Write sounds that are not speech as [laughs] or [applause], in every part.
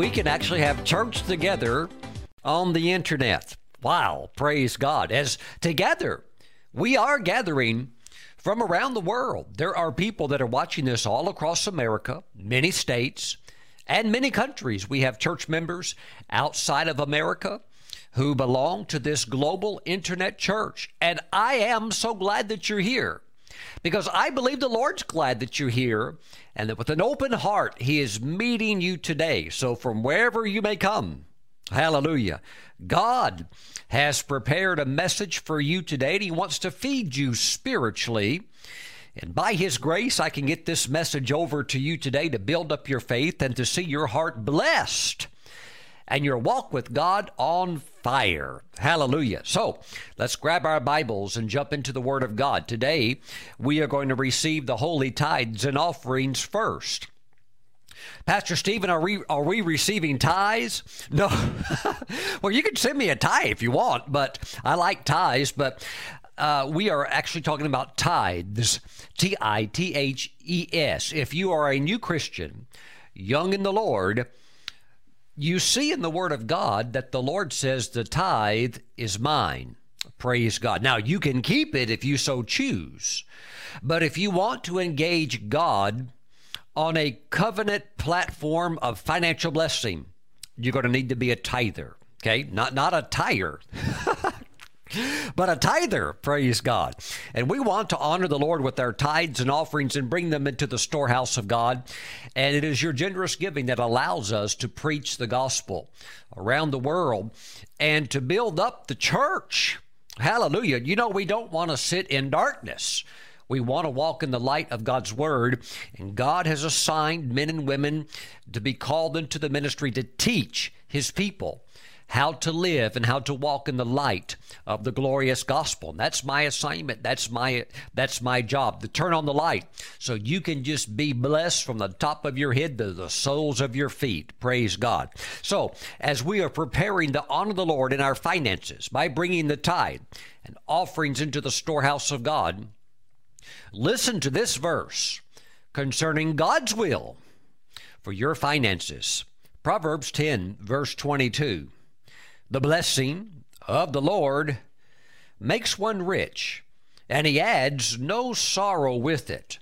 we can actually have church together on the internet. Wow, praise God. As together, we are gathering from around the world. There are people that are watching this all across America, many states, and many countries. We have church members outside of America who belong to this global internet church. And I am so glad that you're here because I believe the Lord's glad that you're here and that with an open heart, He is meeting you today. So, from wherever you may come, hallelujah, God has prepared a message for you today, and He wants to feed you spiritually. And by His grace, I can get this message over to you today to build up your faith and to see your heart blessed and your walk with God on fire. Hallelujah. So let's grab our Bibles and jump into the Word of God. Today, we are going to receive the holy tithes and offerings first. Pastor Stephen, are we are we receiving tithes? No. [laughs] well, you can send me a tie if you want, but I like ties. But uh, we are actually talking about tithes, T I T H E S. If you are a new Christian, young in the Lord, you see in the Word of God that the Lord says the tithe is mine. Praise God. Now, you can keep it if you so choose. But if you want to engage God on a covenant platform of financial blessing, you're going to need to be a tither. Okay? Not, not a tire. [laughs] but a tither, praise God. And we want to honor the Lord with our tithes and offerings and bring them into the storehouse of God. And it is your generous giving that allows us to preach the gospel around the world and to build up the church. Hallelujah. You know, we don't want to sit in darkness. We want to walk in the light of God's word. And God has assigned men and women to be called into the ministry to teach his people how to live and how to walk in the light of the glorious gospel. And that's my assignment. That's my that's my job to turn on the light so you can just be blessed from the top of your head to the soles of your feet. Praise God. So, as we are preparing to honor the Lord in our finances by bringing the tithe and offerings into the storehouse of God, listen to this verse concerning God's will for your finances. Proverbs 10 verse 22. The blessing of the Lord makes one rich, and he adds no sorrow with it.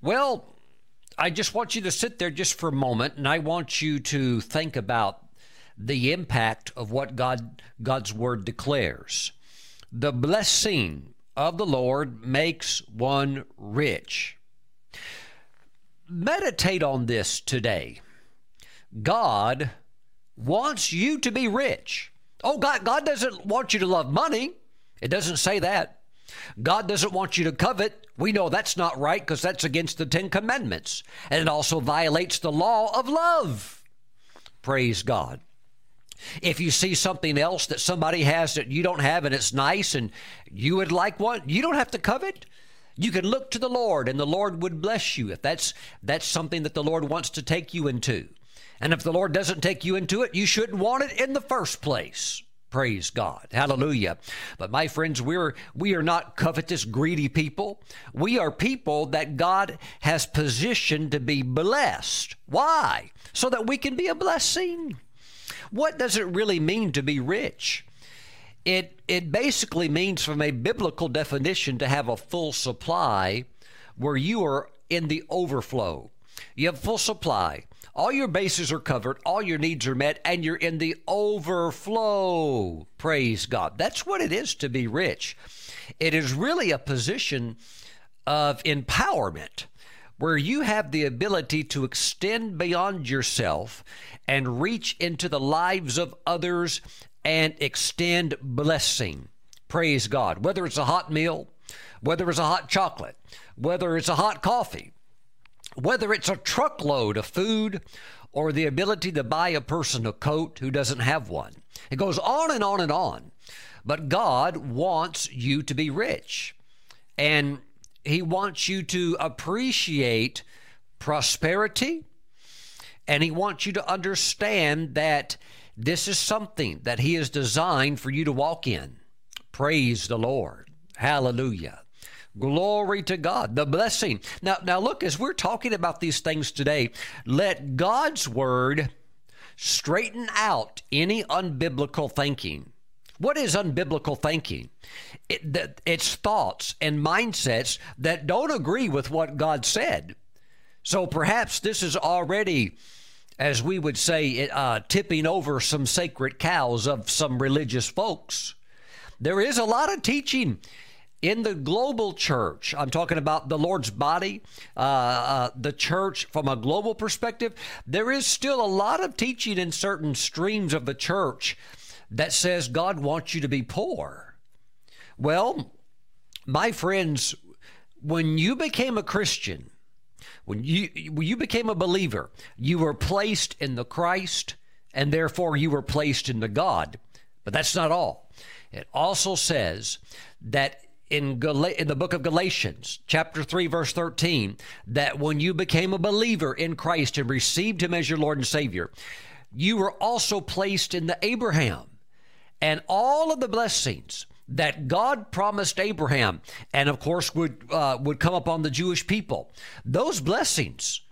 Well, I just want you to sit there just for a moment, and I want you to think about the impact of what God God's word declares. The blessing of the Lord makes one rich. Meditate on this today. God wants you to be rich. Oh, God, God doesn't want you to love money. It doesn't say that. God doesn't want you to covet. We know that's not right because that's against the Ten Commandments. And it also violates the law of love. Praise God. If you see something else that somebody has that you don't have and it's nice and you would like one, you don't have to covet. You can look to the Lord and the Lord would bless you if that's that's something that the Lord wants to take you into. And if the Lord doesn't take you into it, you shouldn't want it in the first place. Praise God. Hallelujah. But my friends, we're we are not covetous, greedy people. We are people that God has positioned to be blessed. Why? So that we can be a blessing. What does it really mean to be rich? It it basically means from a biblical definition to have a full supply where you are in the overflow. You have full supply. All your bases are covered, all your needs are met, and you're in the overflow. Praise God. That's what it is to be rich. It is really a position of empowerment where you have the ability to extend beyond yourself and reach into the lives of others and extend blessing. Praise God. Whether it's a hot meal, whether it's a hot chocolate, whether it's a hot coffee, whether it's a truckload of food or the ability to buy a person a coat who doesn't have one. It goes on and on and on. But God wants you to be rich. And He wants you to appreciate prosperity. And He wants you to understand that this is something that He has designed for you to walk in. Praise the Lord. Hallelujah. Glory to God, the blessing. Now, now look, as we're talking about these things today, let God's word straighten out any unbiblical thinking. What is unbiblical thinking? It, it's thoughts and mindsets that don't agree with what God said. So perhaps this is already, as we would say, uh, tipping over some sacred cows of some religious folks. There is a lot of teaching in the global church. I'm talking about the Lord's body, uh, uh, the church from a global perspective. There is still a lot of teaching in certain streams of the church that says God wants you to be poor. Well, my friends, when you became a Christian, when you when you became a believer, you were placed in the Christ and therefore you were placed in the God. But that's not all. It also says that in, Gal- in the book of Galatians, chapter 3, verse 13, that when you became a believer in Christ and received Him as your Lord and Savior, you were also placed in the Abraham and all of the blessings that God promised Abraham, and of course would uh, would come upon the Jewish people. Those blessings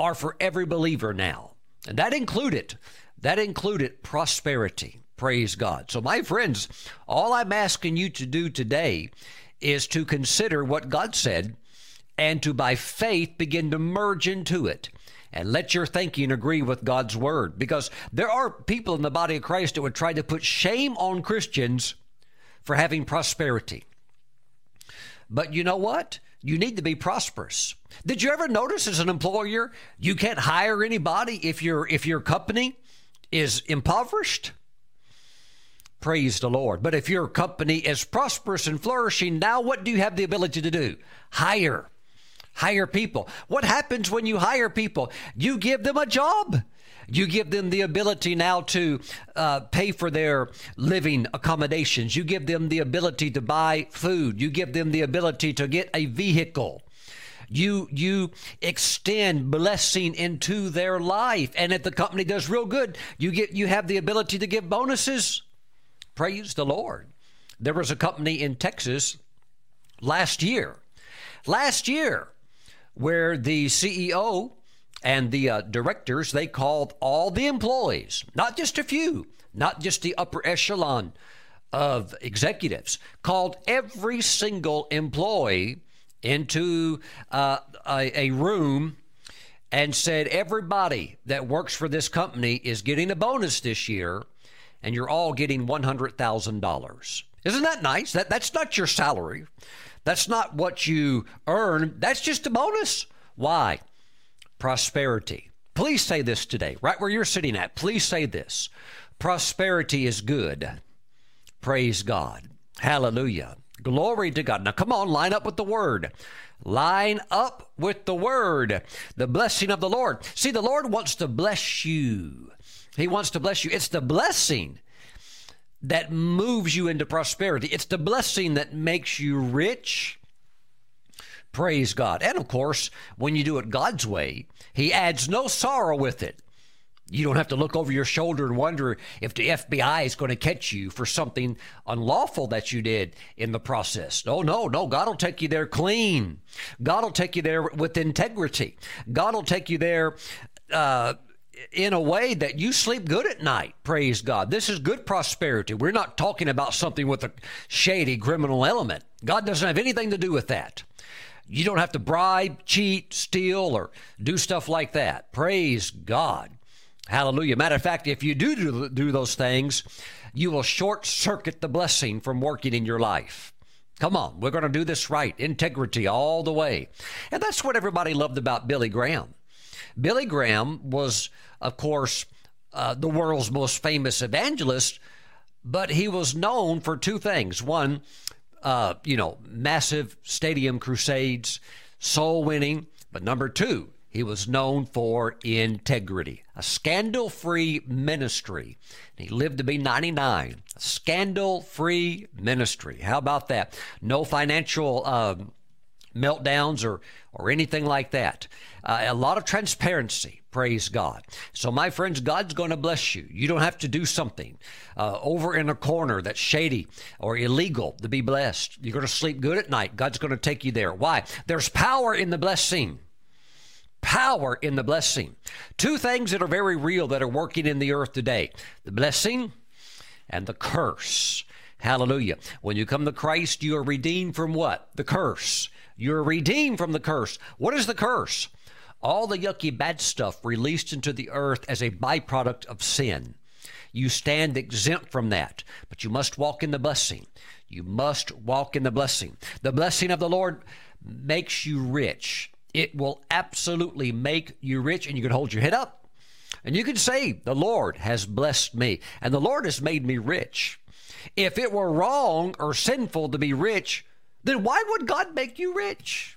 are for every believer now, and that included that included prosperity. Praise God. So, my friends, all I'm asking you to do today is to consider what God said and to by faith begin to merge into it and let your thinking agree with God's word. Because there are people in the body of Christ that would try to put shame on Christians for having prosperity. But you know what? You need to be prosperous. Did you ever notice as an employer you can't hire anybody if your if your company is impoverished? Praise the Lord. But if your company is prosperous and flourishing, now what do you have the ability to do? Hire hire people. What happens when you hire people? You give them a job. You give them the ability now to uh, pay for their living accommodations. You give them the ability to buy food. You give them the ability to get a vehicle. You you extend blessing into their life, and if the company does real good, you get you have the ability to give bonuses. Praise the Lord. There was a company in Texas last year. Last year, where the CEO and the uh, directors they called all the employees, not just a few, not just the upper echelon of executives, called every single employee into uh, a, a room and said everybody that works for this company is getting a bonus this year and you're all getting $100,000. Isn't that nice? That that's not your salary. That's not what you earn. That's just a bonus. Why? Prosperity. Please say this today, right where you're sitting at. Please say this Prosperity is good. Praise God. Hallelujah. Glory to God. Now, come on, line up with the word. Line up with the word. The blessing of the Lord. See, the Lord wants to bless you. He wants to bless you. It's the blessing that moves you into prosperity. It's the blessing that makes you rich. Praise God. And of course, when you do it God's way, He adds no sorrow with it. You don't have to look over your shoulder and wonder if the FBI is going to catch you for something unlawful that you did in the process. Oh, no, no. God will take you there clean. God will take you there with integrity. God will take you there uh, in a way that you sleep good at night. Praise God. This is good prosperity. We're not talking about something with a shady criminal element. God doesn't have anything to do with that. You don't have to bribe, cheat, steal, or do stuff like that. Praise God. Hallelujah. Matter of fact, if you do do, do those things, you will short circuit the blessing from working in your life. Come on, we're going to do this right. Integrity all the way. And that's what everybody loved about Billy Graham. Billy Graham was, of course, uh, the world's most famous evangelist, but he was known for two things. One, uh, you know, massive stadium crusades, soul winning. But number two, he was known for integrity, a scandal free ministry. He lived to be 99. A scandal free ministry. How about that? No financial um, meltdowns or, or anything like that. Uh, a lot of transparency. Praise God. So, my friends, God's going to bless you. You don't have to do something uh, over in a corner that's shady or illegal to be blessed. You're going to sleep good at night. God's going to take you there. Why? There's power in the blessing. power in the blessing. Two things that are very real that are working in the earth today the blessing and the curse. Hallelujah. When you come to Christ, you are redeemed from what? The curse. You're redeemed from the curse. What is the curse? All the yucky bad stuff released into the earth as a byproduct of sin. You stand exempt from that, but you must walk in the blessing. You must walk in the blessing. The blessing of the Lord makes you rich. It will absolutely make you rich, and you can hold your head up and you can say, The Lord has blessed me, and the Lord has made me rich. If it were wrong or sinful to be rich, then why would God make you rich?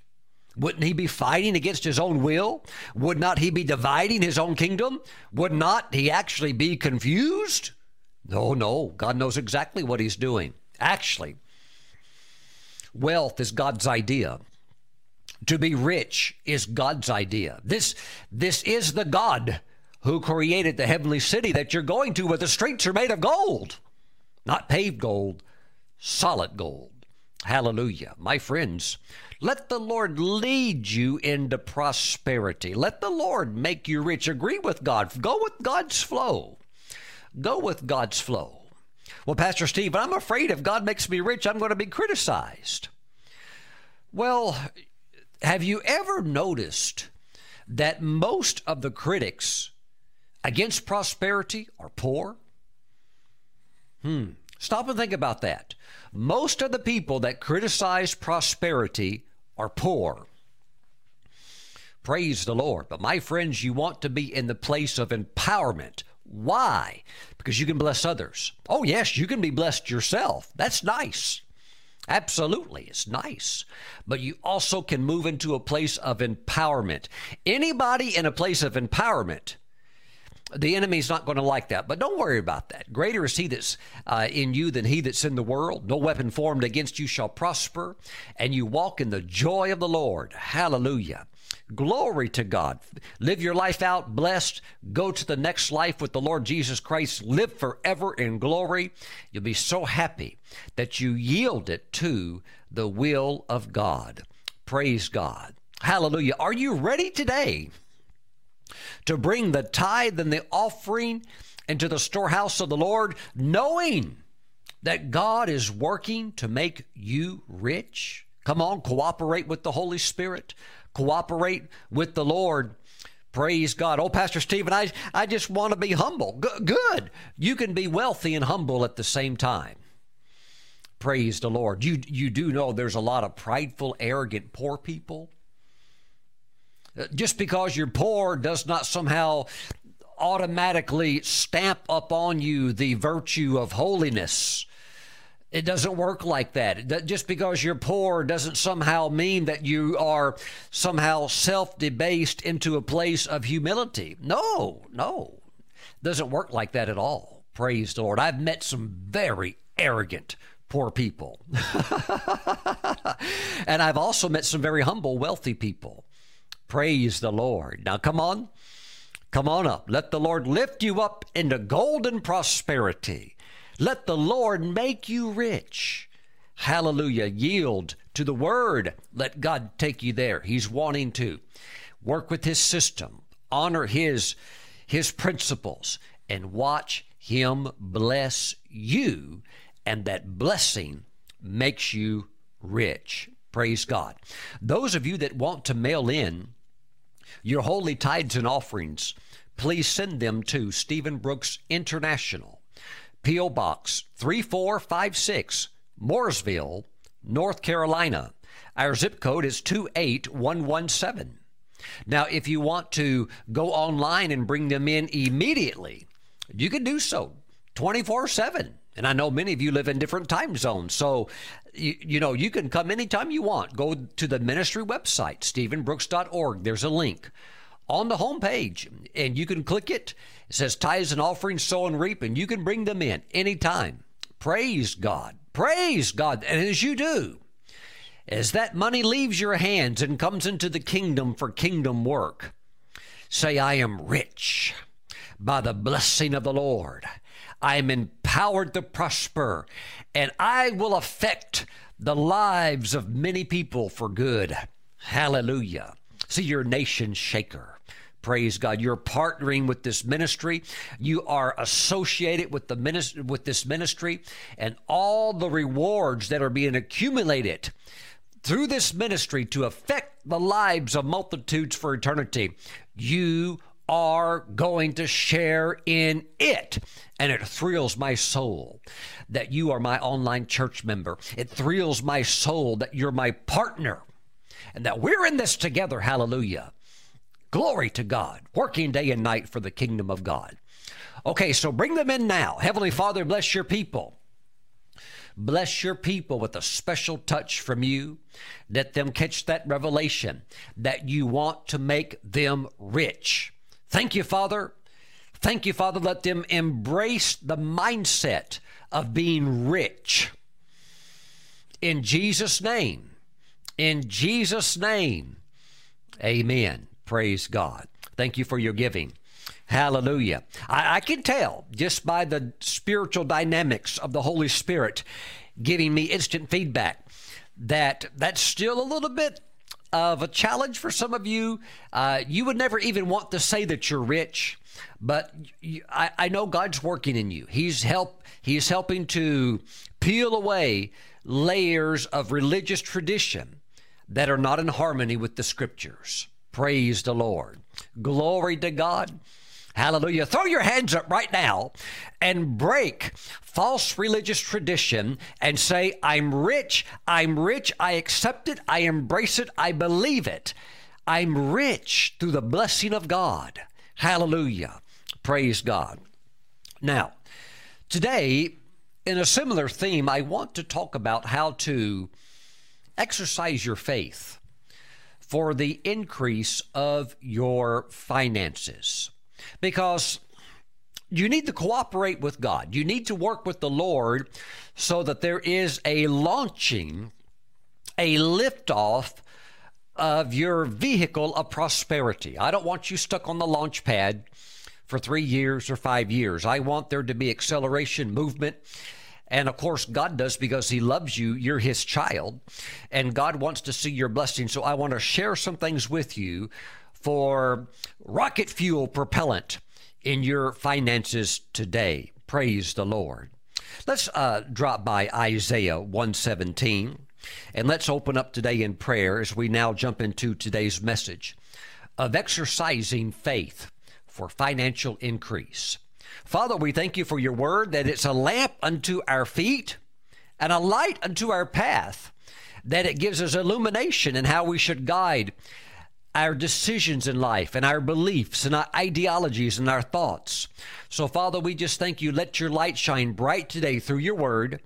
Wouldn't he be fighting against his own will? Would not he be dividing his own kingdom? Would not he actually be confused? No, no. God knows exactly what he's doing. Actually, wealth is God's idea. To be rich is God's idea. This, this is the God who created the heavenly city that you're going to, where the streets are made of gold, not paved gold, solid gold. Hallelujah. My friends, let the Lord lead you into prosperity. Let the Lord make you rich. Agree with God. Go with God's flow. Go with God's flow. Well, Pastor Steve, I'm afraid if God makes me rich, I'm going to be criticized. Well, have you ever noticed that most of the critics against prosperity are poor? Hmm. Stop and think about that. Most of the people that criticize prosperity are poor. Praise the Lord. But my friends, you want to be in the place of empowerment. Why? Because you can bless others. Oh, yes, you can be blessed yourself. That's nice. Absolutely, it's nice. But you also can move into a place of empowerment. Anybody in a place of empowerment, the enemy's not going to like that. But don't worry about that. Greater is he that's uh, in you than he that's in the world. No weapon formed against you shall prosper, and you walk in the joy of the Lord. Hallelujah. Glory to God. Live your life out blessed. Go to the next life with the Lord Jesus Christ. Live forever in glory. You'll be so happy that you yield it to the will of God. Praise God. Hallelujah. Are you ready today to bring the tithe and the offering into the storehouse of the Lord, knowing that God is working to make you rich? Come on, cooperate with the Holy Spirit cooperate with the Lord. Praise God. Oh, Pastor Stephen, I, I just want to be humble. G- good. You can be wealthy and humble at the same time. Praise the Lord. You, you do know there's a lot of prideful, arrogant, poor people. Just because you're poor does not somehow automatically stamp upon you the virtue of holiness it doesn't work like that. Just because you're poor doesn't somehow mean that you are somehow self debased into a place of humility. No, no. It doesn't work like that at all. Praise the Lord. I've met some very arrogant poor people. [laughs] and I've also met some very humble, wealthy people. Praise the Lord. Now, come on. Come on up. Let the Lord lift you up into golden prosperity. Let the Lord make you rich. Hallelujah. Yield to the word. Let God take you there. He's wanting to work with his system, honor his his principles and watch him bless you and that blessing makes you rich. Praise God. Those of you that want to mail in your holy tithes and offerings, please send them to Stephen Brooks International. P.O. Box 3456, Mooresville, North Carolina. Our zip code is 28117. Now, if you want to go online and bring them in immediately, you can do so 24 7. And I know many of you live in different time zones. So, you, you know, you can come anytime you want. Go to the ministry website, stephenbrooks.org. There's a link on the homepage, and you can click it. It says tithes and offerings, sow and reap, and you can bring them in anytime. Praise God. Praise God. And as you do, as that money leaves your hands and comes into the kingdom for kingdom work, say, I am rich by the blessing of the Lord. I am empowered to prosper, and I will affect the lives of many people for good. Hallelujah. See, you're a nation shaker. Praise God. You're partnering with this ministry. You are associated with the ministry, with this ministry and all the rewards that are being accumulated through this ministry to affect the lives of multitudes for eternity. You are going to share in it. And it thrills my soul that you are my online church member. It thrills my soul that you're my partner and that we're in this together. Hallelujah. Glory to God, working day and night for the kingdom of God. Okay, so bring them in now. Heavenly Father, bless your people. Bless your people with a special touch from you. Let them catch that revelation that you want to make them rich. Thank you, Father. Thank you, Father. Let them embrace the mindset of being rich. In Jesus' name. In Jesus' name. Amen. Praise God. Thank you for your giving. Hallelujah. I, I, can tell just by the spiritual dynamics of the Holy Spirit giving me instant feedback that that's still a little bit of a challenge for some of you. Uh, you would never even want to say that you're rich, but you, I, I know God's working in you. He's help. He's helping to peel away layers of religious tradition that are not in harmony with the Scriptures. Praise the Lord. Glory to God. Hallelujah. Throw your hands up right now and break false religious tradition and say, I'm rich. I'm rich. I accept it. I embrace it. I believe it. I'm rich through the blessing of God. Hallelujah. Praise God. Now, today, in a similar theme, I want to talk about how to exercise your faith for the increase of your finances. Because you need to cooperate with God. You need to work with the Lord so that there is a launching, a liftoff of your vehicle of prosperity. I don't want you stuck on the launch pad for three years or five years. I want there to be acceleration, movement, and of course, God does because He loves you. You're His child, and God wants to see your blessing. So I want to share some things with you for rocket fuel propellant in your finances today. Praise the Lord. Let's uh, drop by Isaiah 117 and let's open up today in prayer as we now jump into today's message of exercising faith for financial increase. Father, we thank you for your word that it's a lamp unto our feet and a light unto our path, that it gives us illumination in how we should guide our decisions in life and our beliefs and our ideologies and our thoughts. So, Father, we just thank you. Let your light shine bright today through your word.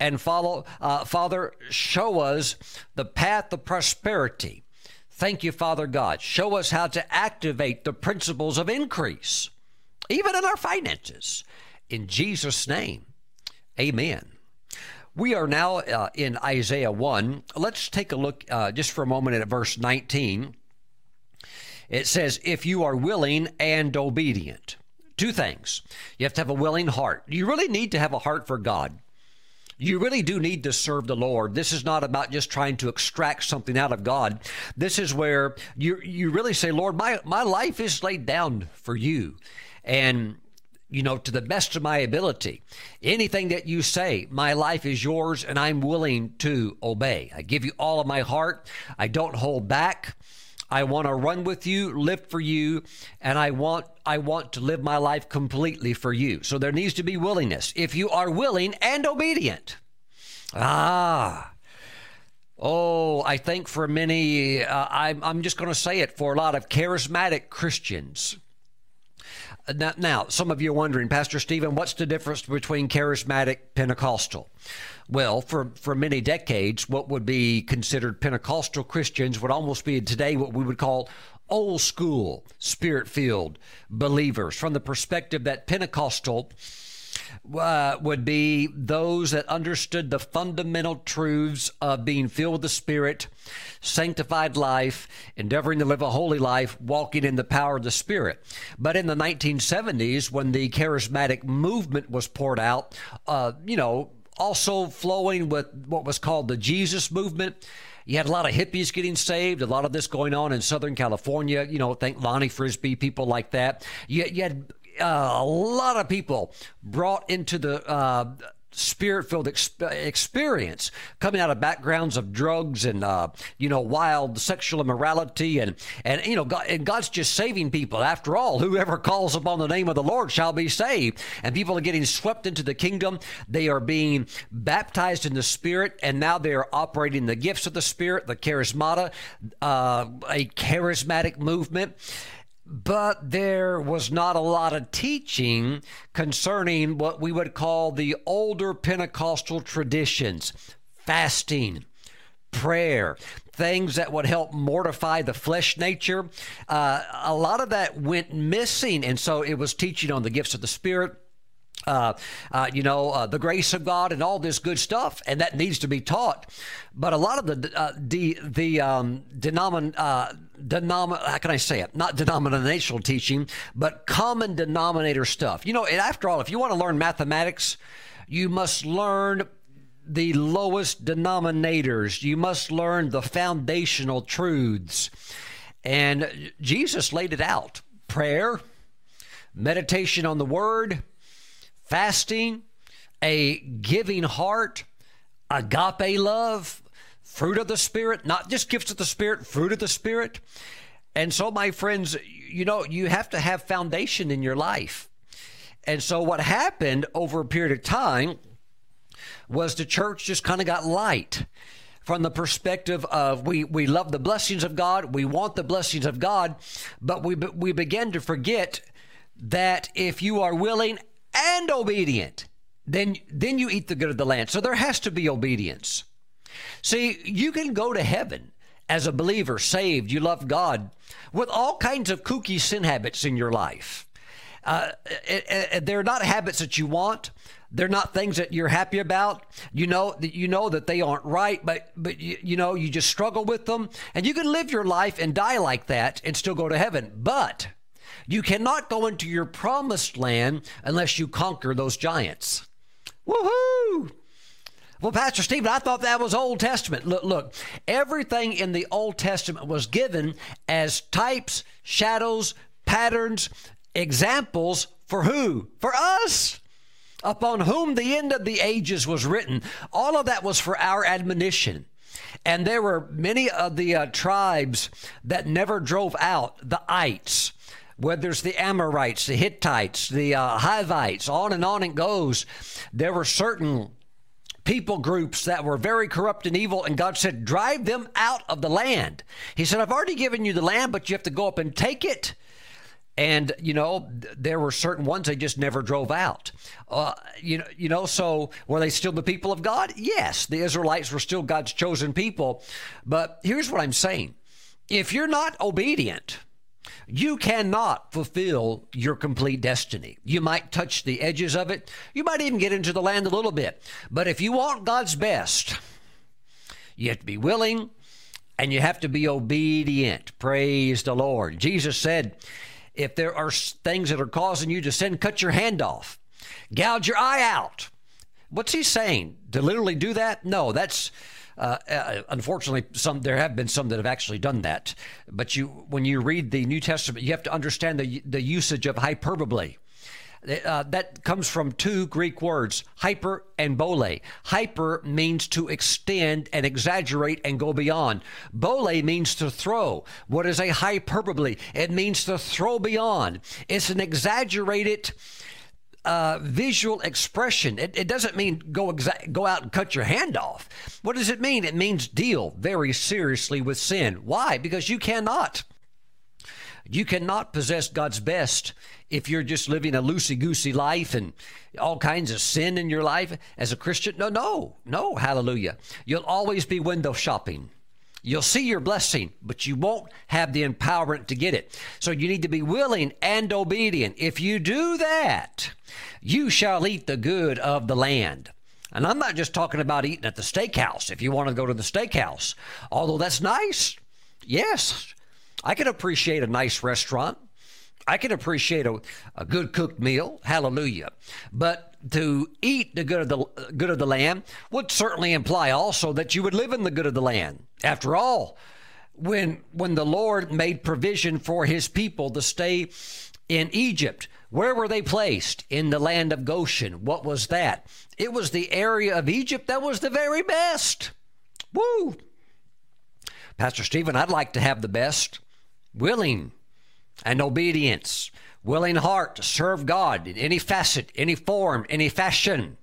And follow, uh, Father, show us the path of prosperity. Thank you, Father God. Show us how to activate the principles of increase even in our finances. In Jesus' name, amen. We are now uh, in Isaiah 1. Let's take a look uh, just for a moment at verse 19. It says, If you are willing and obedient. Two things. You have to have a willing heart. You really need to have a heart for God. You really do need to serve the Lord. This is not about just trying to extract something out of God. This is where you you really say, Lord, my, my life is laid down for you and you know, to the best of my ability. Anything that you say, my life is yours and I'm willing to obey. I give you all of my heart. I don't hold back. I want to run with you, live for you, and I want I want to live my life completely for you. So there needs to be willingness. If you are willing and obedient. Ah. Oh, I think for many, uh, I'm, I'm just going to say it for a lot of charismatic Christians now, now, some of you are wondering, Pastor Stephen, what's the difference between charismatic Pentecostal? Well, for, for many decades, what would be considered Pentecostal Christians would almost be today what we would call old school, spirit filled believers from the perspective that Pentecostal uh, would be those that understood the fundamental truths of being filled with the Spirit, sanctified life, endeavoring to live a holy life, walking in the power of the Spirit. But in the 1970s, when the charismatic movement was poured out, uh, you know, also flowing with what was called the Jesus movement, You had a lot of hippies getting saved, a lot of this going on in Southern California. You know, think Lonnie Frisbee, people like that. You, you had uh, a lot of people brought into the uh, spirit filled experience coming out of backgrounds of drugs and uh, you know wild sexual immorality and and you know God, and God's just saving people. After all whoever calls upon the name of the Lord shall be saved. And people are getting swept into the kingdom. They are being baptized in the spirit and now they are operating the gifts of the spirit the charismata uh, a charismatic movement but there was not a lot of teaching concerning what we would call the older Pentecostal traditions fasting, prayer, things that would help mortify the flesh nature. Uh, a lot of that went missing. And so it was teaching on the gifts of the Spirit uh, uh, you know, uh, the grace of God and all this good stuff, and that needs to be taught. But a lot of the uh, the the um, denomin, uh, denom- how can I say it? Not denominational teaching, but common denominator stuff. You know, and after all, if you want to learn mathematics, you must learn the lowest denominators. You must learn the foundational truths, and Jesus laid it out: prayer, meditation on the Word fasting, a giving heart, agape love, fruit of the Spirit, not just gifts of the Spirit, fruit of the Spirit. And so, my friends, you know, you have to have foundation in your life. And so, what happened over a period of time was the church just kind of got light from the perspective of we, we love the blessings of God, we want the blessings of God, but we, we begin to forget that if you are willing and obedient, then then you eat the good of the land. So there has to be obedience. See, you can go to heaven as a believer, saved, you love God, with all kinds of kooky sin habits in your life. Uh, it, it, they're not habits that you want. They're not things that you're happy about. You know that you know that they aren't right, but but you, you know you just struggle with them, and you can live your life and die like that and still go to heaven. But you cannot go into your promised land unless you conquer those giants. Woohoo! Well, Pastor Stephen, I thought that was Old Testament. Look, look, everything in the Old Testament was given as types, shadows, patterns, examples for who? For us, upon whom the end of the ages was written. All of that was for our admonition. And there were many of the uh, tribes that never drove out the ites whether it's the Amorites, the Hittites, the uh, Hivites, on and on it goes. There were certain people groups that were very corrupt and evil, and God said, Drive them out of the land. He said, I've already given you the land, but you have to go up and take it. And you know there were certain ones they just never drove out. Uh, you know, you know. So were they still the people of God? Yes, the Israelites were still God's chosen people. But here's what I'm saying: if you're not obedient, you cannot fulfill your complete destiny. You might touch the edges of it. You might even get into the land a little bit. But if you want God's best, you have to be willing and you have to be obedient. Praise the Lord. Jesus said, if there are things that are causing you to sin, cut your hand off, gouge your eye out. What's he saying? To literally do that? No, that's uh, uh, unfortunately, some there have been some that have actually done that. But you, when you read the New Testament, you have to understand the the usage of hyperbole. Uh, that comes from two Greek words, hyper and bole. Hyper means to extend and exaggerate and go beyond. Bole means to throw. What is a hyperbole? It means to throw beyond. It's an exaggerated uh, visual expression. It, it, doesn't mean go exa- go out and cut your hand off. What does it mean? It means deal very seriously with sin. Why? Because you cannot. You cannot possess God's best if you're just living a loosey goosey life and all kinds of sin in your life as a Christian. No, no, no, hallelujah. You'll always be window shopping. You'll see your blessing, but you won't have the empowerment to get it. So you need to be willing and obedient. If you do that, you shall eat the good of the land. And I'm not just talking about eating at the steakhouse if you want to go to the steakhouse, although that's nice. Yes, I can appreciate a nice restaurant. I can appreciate a, a good cooked meal. Hallelujah. But to eat the good of the good of the land would certainly imply also that you would live in the good of the land. After all, when when the Lord made provision for his people to stay in Egypt, where were they placed? In the land of Goshen. What was that? It was the area of Egypt that was the very best. Woo! Pastor Stephen, I'd like to have the best. Willing and obedience, willing heart to serve God in any facet, any form, any fashion.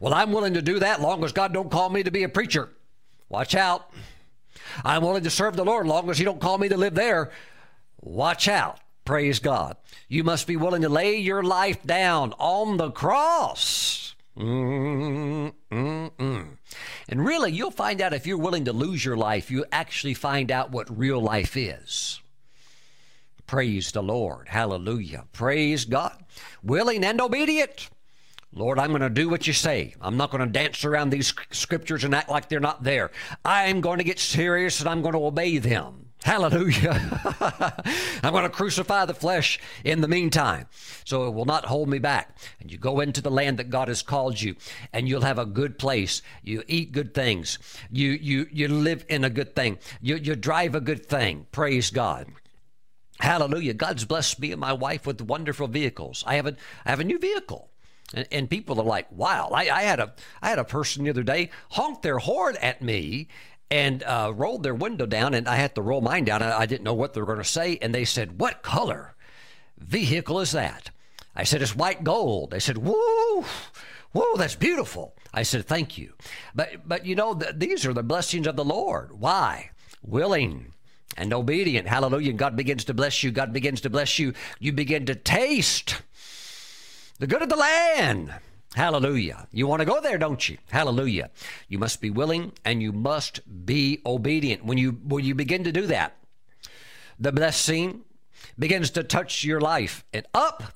Well, I'm willing to do that long as God don't call me to be a preacher. Watch out. I'm willing to serve the Lord long as He don't call me to live there. Watch out. Praise God. You must be willing to lay your life down on the cross. Mm, mm, mm. And really, you'll find out if you're willing to lose your life, you actually find out what real life is. Praise the Lord. Hallelujah. Praise God. Willing and obedient. Lord, I'm going to do what you say. I'm not going to dance around these scriptures and act like they're not there. I'm going to get serious and I'm going to obey them. Hallelujah. [laughs] I'm going to crucify the flesh in the meantime, so it will not hold me back. And you go into the land that God has called you, and you'll have a good place. You eat good things. You you you live in a good thing. You you drive a good thing. Praise God. Hallelujah. God's blessed me and my wife with wonderful vehicles. I have a I have a new vehicle. And, and people are like, wow. I, I, had a I had a person the other day honk their horn at me and uh, rolled their window down, and I had to roll mine down. I, I didn't know what they were going to say, and they said, "What color vehicle is that?" I said, "It's white gold." They said, "Whoa, whoa, that's beautiful." I said, "Thank you," but but you know th- these are the blessings of the Lord. Why? Willing and obedient. Hallelujah. God begins to bless you. God begins to bless you. You begin to taste the good of the land. Hallelujah. You want to go there, don't you? Hallelujah. You must be willing and you must be obedient. When you when you begin to do that, the blessing begins to touch your life. And up,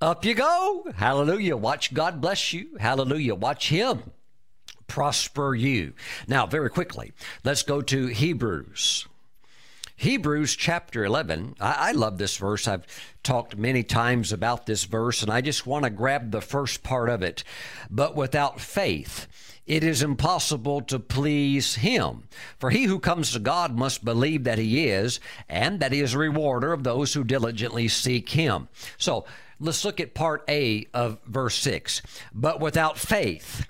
up you go. Hallelujah. Watch God bless you. Hallelujah. Watch him prosper you. Now, very quickly, let's go to Hebrews. Hebrews chapter 11. I, I, love this verse. I've talked many times about this verse, and I just want to grab the first part of it. But without faith, it is impossible to please him. For he who comes to God must believe that he is, and that he is a rewarder of those who diligently seek him. So let's look at part A of verse 6. But without faith,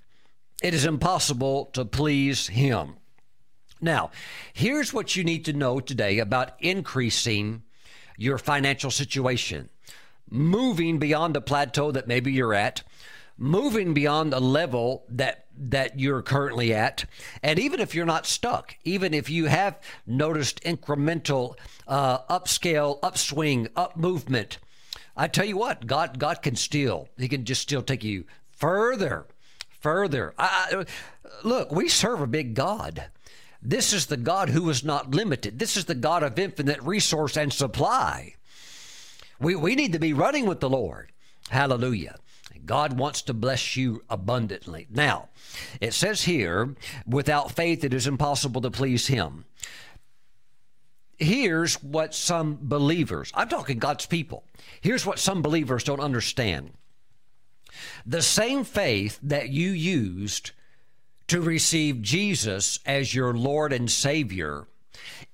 it is impossible to please him. Now, here's what you need to know today about increasing your financial situation, moving beyond the plateau that maybe you're at, moving beyond the level that that you're currently at, and even if you're not stuck, even if you have noticed incremental uh, upscale, upswing, up movement, I tell you what, God God can still He can just still take you further, further. I, look, we serve a big God. This is the God who is not limited. This is the God of infinite resource and supply. We, we need to be running with the Lord. Hallelujah. God wants to bless you abundantly. Now, it says here, without faith, it is impossible to please Him. Here's what some believers, I'm talking God's people, here's what some believers don't understand. The same faith that you used to receive Jesus as your Lord and Savior,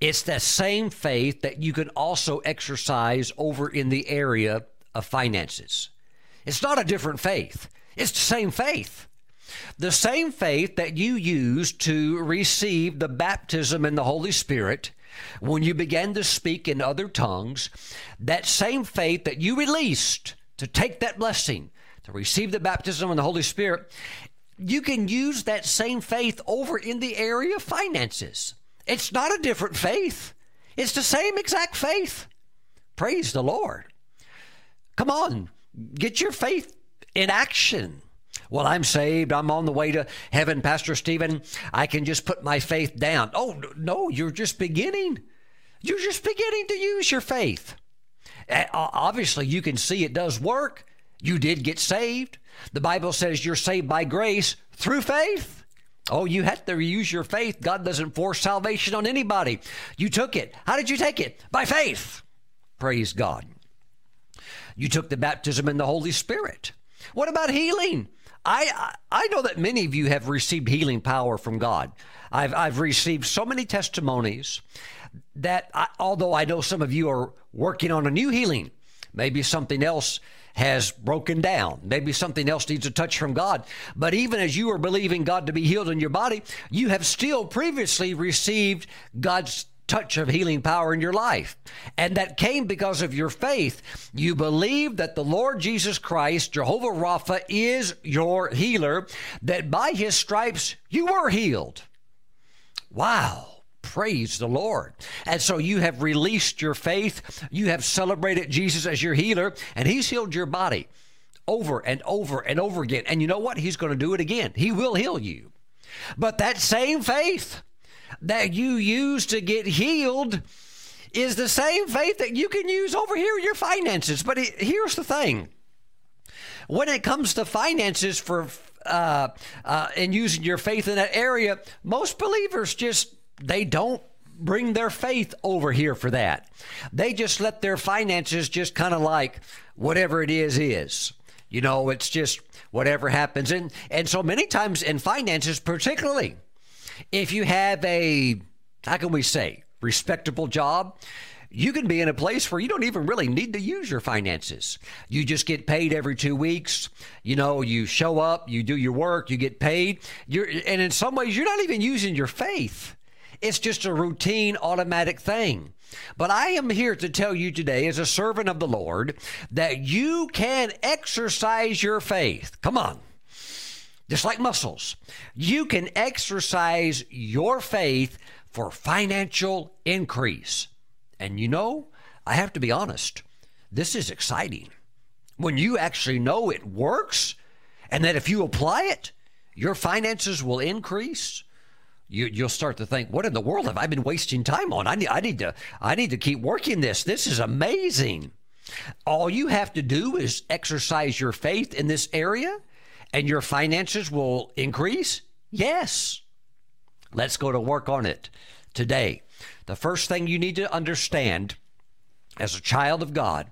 it's that same faith that you can also exercise over in the area of finances. It's not a different faith, it's the same faith. The same faith that you used to receive the baptism in the Holy Spirit when you began to speak in other tongues, that same faith that you released to take that blessing, to receive the baptism in the Holy Spirit, you can use that same faith over in the area of finances. It's not a different faith, it's the same exact faith. Praise the Lord. Come on, get your faith in action. Well, I'm saved. I'm on the way to heaven, Pastor Stephen. I can just put my faith down. Oh, no, you're just beginning. You're just beginning to use your faith. Obviously, you can see it does work. You did get saved. The Bible says you're saved by grace through faith. Oh, you had to use your faith. God doesn't force salvation on anybody. You took it. How did you take it? By faith. Praise God. You took the baptism in the Holy Spirit. What about healing? I, I know that many of you have received healing power from God. I've, I've received so many testimonies that I, although I know some of you are working on a new healing, maybe something else has broken down. Maybe something else needs a touch from God. But even as you are believing God to be healed in your body, you have still previously received God's touch of healing power in your life. And that came because of your faith. You believe that the Lord Jesus Christ, Jehovah Rapha, is your healer, that by his stripes you were healed. Wow. Praise the Lord. And so you have released your faith. You have celebrated Jesus as your healer, and he's healed your body over and over and over again. And you know what? He's going to do it again. He will heal you. But that same faith, that you use to get healed is the same faith that you can use over here in your finances. But it, here's the thing when it comes to finances for uh, uh, and using your faith in that area, most believers just they don't bring their faith over here for that. They just let their finances just kind of like whatever it is is. You know, it's just whatever happens. And and so many times in finances, particularly, if you have a, how can we say, respectable job, you can be in a place where you don't even really need to use your finances. You just get paid every two weeks. You know, you show up, you do your work, you get paid. You're, and in some ways, you're not even using your faith. It's just a routine, automatic thing. But I am here to tell you today, as a servant of the Lord, that you can exercise your faith. Come on just like muscles. You can exercise your faith for financial increase. And you know, I have to be honest, this is exciting. When you actually know it works and that if you apply it, your finances will increase. You, will start to think, what in the world have I been wasting time on? I need, I need to, I need to keep working this. This is amazing. All you have to do is exercise your faith in this area and your finances will increase? Yes. Let's go to work on it today. The first thing you need to understand as a child of God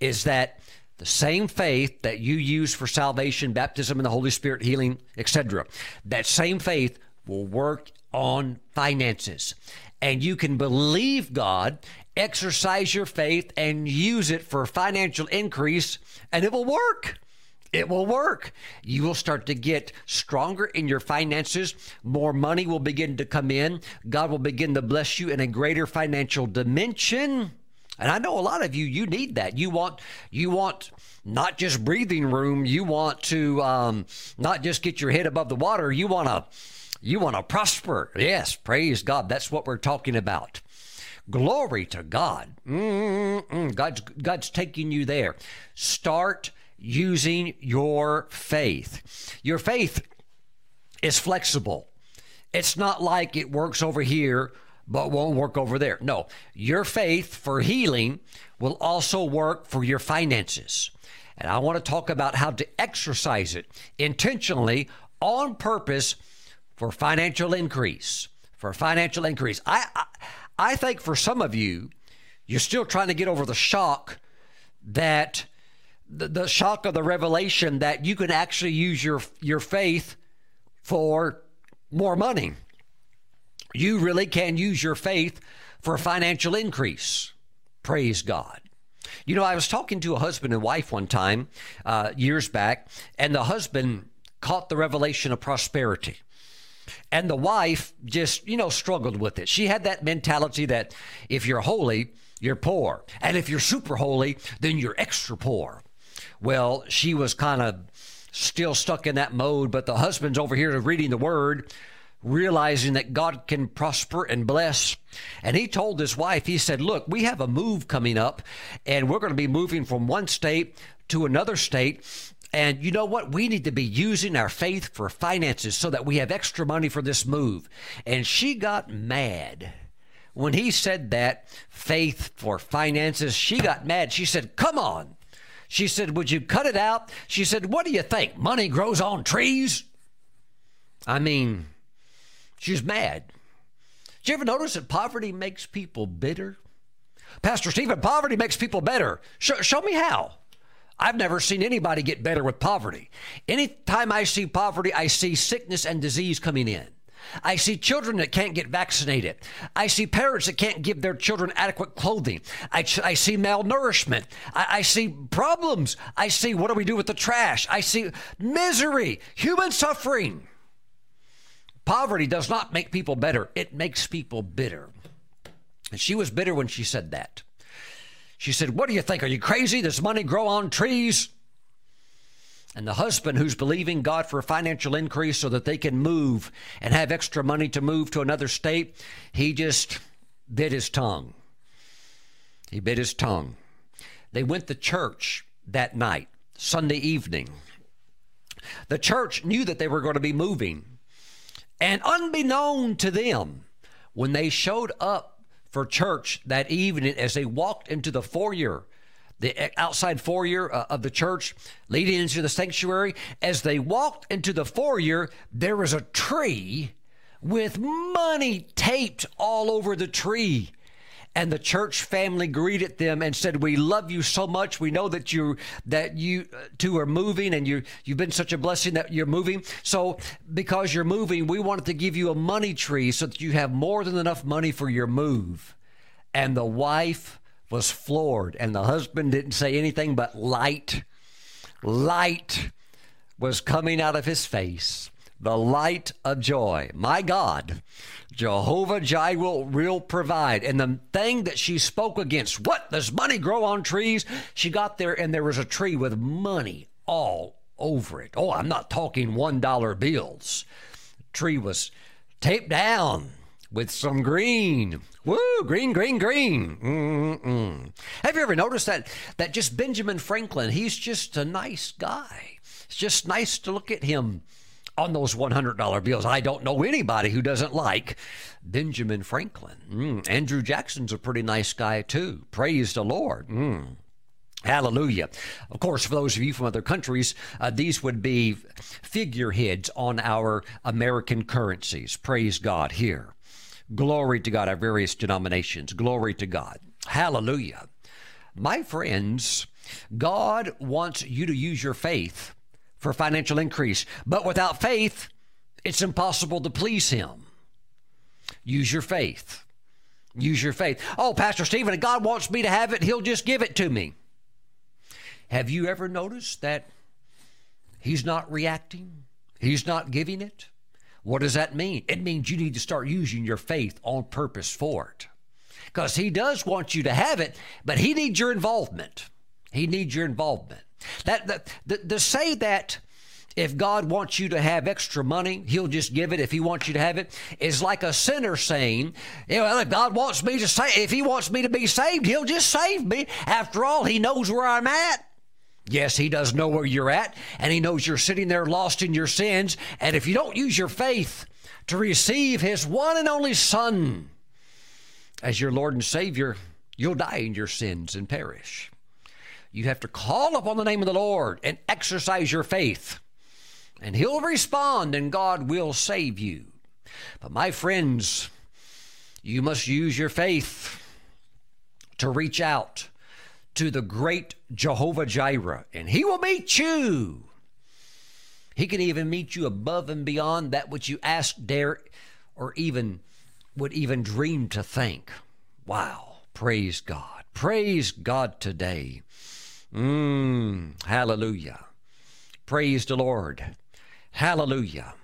is that the same faith that you use for salvation, baptism in the Holy Spirit, healing, etc., that same faith will work on finances. And you can believe God, exercise your faith, and use it for financial increase, and it will work it will work. You will start to get stronger in your finances. More money will begin to come in. God will begin to bless you in a greater financial dimension. And I know a lot of you, you need that. You want, you want not just breathing room. You want to um, not just get your head above the water. You want to, you want to prosper. Yes, praise God. That's what we're talking about. Glory to God. Mm-mm. God's, God's taking you there. Start using your faith. Your faith is flexible. It's not like it works over here but won't work over there. No, your faith for healing will also work for your finances. And I want to talk about how to exercise it intentionally on purpose for financial increase. For financial increase. I, I, I think for some of you, you're still trying to get over the shock that the, the shock of the revelation that you can actually use your your faith for more money. You really can use your faith for financial increase. Praise God. You know, I was talking to a husband and wife one time uh, years back, and the husband caught the revelation of prosperity. And the wife just, you know, struggled with it. She had that mentality that if you're holy, you're poor. And if you're super holy, then you're extra poor. Well, she was kind of still stuck in that mode, but the husband's over here reading the word, realizing that God can prosper and bless. And he told his wife, he said, Look, we have a move coming up, and we're going to be moving from one state to another state. And you know what? We need to be using our faith for finances so that we have extra money for this move. And she got mad. When he said that, faith for finances, she got mad. She said, Come on. She said, Would you cut it out? She said, What do you think? Money grows on trees? I mean, she's mad. Did you ever notice that poverty makes people bitter? Pastor Stephen, poverty makes people better. Show, show me how. I've never seen anybody get better with poverty. Anytime I see poverty, I see sickness and disease coming in. I see children that can't get vaccinated. I see parents that can't give their children adequate clothing. I, I see malnourishment. I, I see problems. I see what do we do with the trash? I see misery, human suffering. Poverty does not make people better, it makes people bitter. And she was bitter when she said that. She said, What do you think? Are you crazy? Does money grow on trees? And the husband who's believing God for a financial increase so that they can move and have extra money to move to another state, he just bit his tongue. He bit his tongue. They went to church that night, Sunday evening. The church knew that they were going to be moving. And unbeknown to them, when they showed up for church that evening, as they walked into the foyer, the outside foyer uh, of the church leading into the sanctuary, as they walked into the foyer, there was a tree with money taped all over the tree and the church family greeted them and said, "We love you so much. We know that you that you uh, two are moving, and you you've been such a blessing that you're moving. So because you're moving, we wanted to give you a money tree so that you have more than enough money for your move." And the wife was floored, and the husband didn't say anything but light, light was coming out of his face the light of joy. My God, Jehovah Jireh will provide. And the thing that she spoke against, what does money grow on trees? She got there and there was a tree with money all over it. Oh, I'm not talking $1 bills. The tree was taped down with some green. Woo, green, green, green. Mm-mm. Have you ever noticed that that just Benjamin Franklin, he's just a nice guy. It's just nice to look at him on those $100 bills. I don't know anybody who doesn't like Benjamin Franklin. Mm, Andrew Jackson's a pretty nice guy, too. Praise the Lord. Mm. Hallelujah. Of course, for those of you from other countries, uh, these would be figureheads on our American currencies. Praise God here. Glory to God, our various denominations. Glory to God. Hallelujah. My friends, God wants you to use your faith for financial increase. But without faith, it's impossible to please Him. Use your faith. Use your faith. Oh, Pastor Stephen, if God wants me to have it, He'll just give it to me. Have you ever noticed that He's not reacting? He's not giving it? What does that mean? It means you need to start using your faith on purpose for it. Because He does want you to have it, but He needs your involvement. He needs your involvement. That, that the, to say that if God wants you to have extra money, He'll just give it if He wants you to have it, is like a sinner saying, well, if God wants me to say, if He wants me to be saved, He'll just save me. After all, He knows where I'm at. Yes, He does know where you're at, and He knows you're sitting there lost in your sins. And if you don't use your faith to receive His one and only Son as your Lord and Savior, you'll die in your sins and perish. You have to call upon the name of the Lord and exercise your faith, and He'll respond and God will save you. But my friends, you must use your faith to reach out to the great Jehovah Jireh, and He will meet you. He can even meet you above and beyond that which you ask, dare, or even would even dream to think. Wow. Praise God. Praise God today. Mm, hallelujah. Praise the Lord. Hallelujah.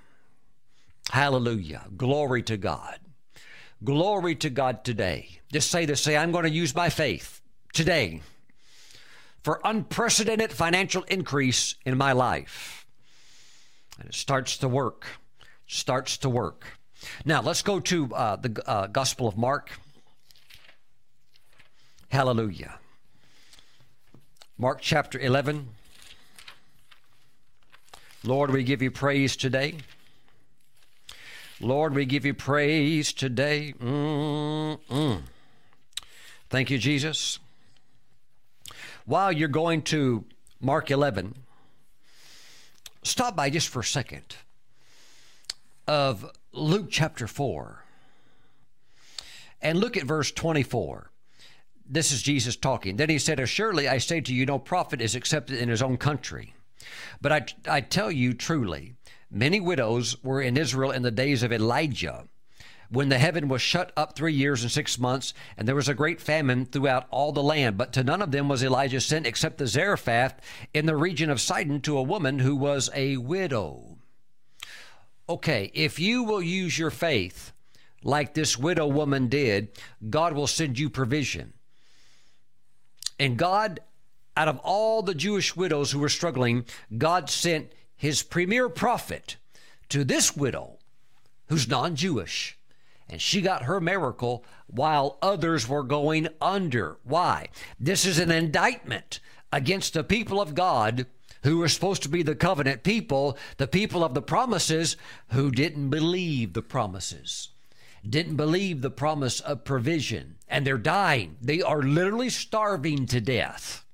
Hallelujah. Glory to God. Glory to God today. Just say this say, I'm going to use my faith today for unprecedented financial increase in my life. And it starts to work. Starts to work. Now, let's go to uh, the uh, Gospel of Mark. Hallelujah. Mark chapter 11. Lord, we give you praise today. Lord, we give you praise today. Mm-mm. Thank you, Jesus. While you're going to Mark 11, stop by just for a second of Luke chapter 4 and look at verse 24. This is Jesus talking. Then he said, Assuredly I say to you, no prophet is accepted in his own country. But I, I tell you truly, many widows were in Israel in the days of Elijah, when the heaven was shut up three years and six months, and there was a great famine throughout all the land. But to none of them was Elijah sent except the Zarephath in the region of Sidon to a woman who was a widow. Okay, if you will use your faith like this widow woman did, God will send you provision. And God, out of all the Jewish widows who were struggling, God sent his premier prophet to this widow who's non Jewish. And she got her miracle while others were going under. Why? This is an indictment against the people of God who were supposed to be the covenant people, the people of the promises who didn't believe the promises, didn't believe the promise of provision, and they're dying. They are literally starving to death.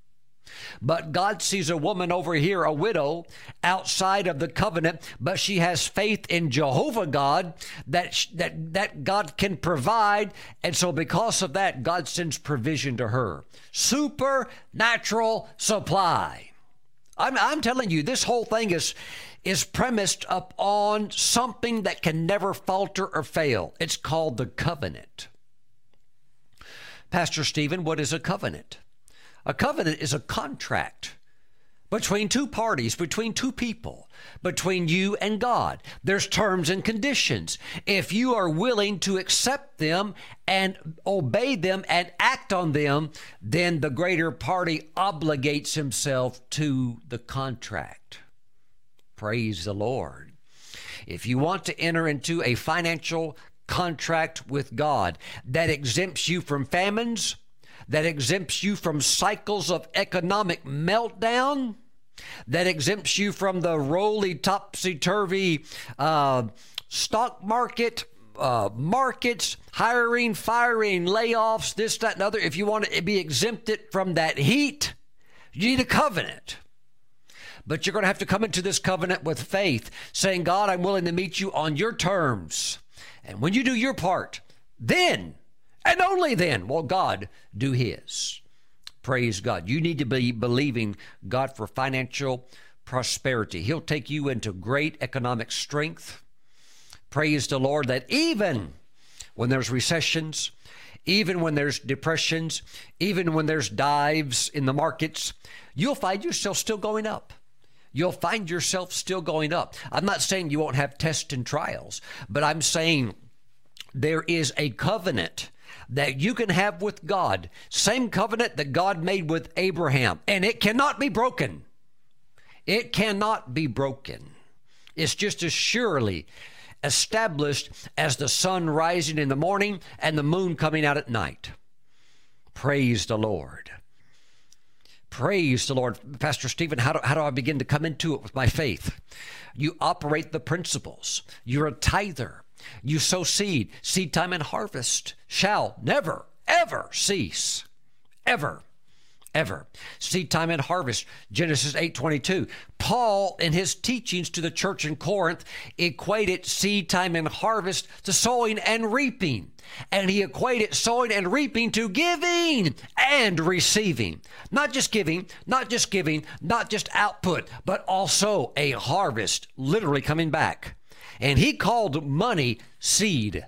But God sees a woman over here, a widow, outside of the covenant, but she has faith in Jehovah God that, that, that God can provide. And so, because of that, God sends provision to her supernatural supply. I'm, I'm telling you, this whole thing is, is premised upon something that can never falter or fail. It's called the covenant. Pastor Stephen, what is a covenant? A covenant is a contract between two parties, between two people, between you and God. There's terms and conditions. If you are willing to accept them and obey them and act on them, then the greater party obligates himself to the contract. Praise the Lord. If you want to enter into a financial contract with God that exempts you from famines, that exempts you from cycles of economic meltdown, that exempts you from the roly topsy turvy uh, stock market. Uh, markets, hiring, firing, layoffs, this, that, and other. If you want to be exempted from that heat, you need a covenant. But you're going to have to come into this covenant with faith, saying, God, I'm willing to meet you on your terms. And when you do your part, then and only then will God do His. Praise God. You need to be believing God for financial prosperity. He'll take you into great economic strength. Praise the Lord that even when there's recessions, even when there's depressions, even when there's dives in the markets, you'll find yourself still going up. You'll find yourself still going up. I'm not saying you won't have tests and trials, but I'm saying there is a covenant that you can have with God, same covenant that God made with Abraham, and it cannot be broken. It cannot be broken. It's just as surely established as the sun rising in the morning and the moon coming out at night. Praise the Lord. Praise the Lord. Pastor Stephen, how do, how do I begin to come into it with my faith? You operate the principles. You're a tither. You sow seed. Seed time and harvest shall never, ever cease. Ever. Ever. Seed time and harvest. Genesis 8:22. Paul in his teachings to the church in Corinth equated seed time and harvest to sowing and reaping. And he equated sowing and reaping to giving and receiving. Not just giving, not just giving, not just output, but also a harvest literally coming back and he called money seed.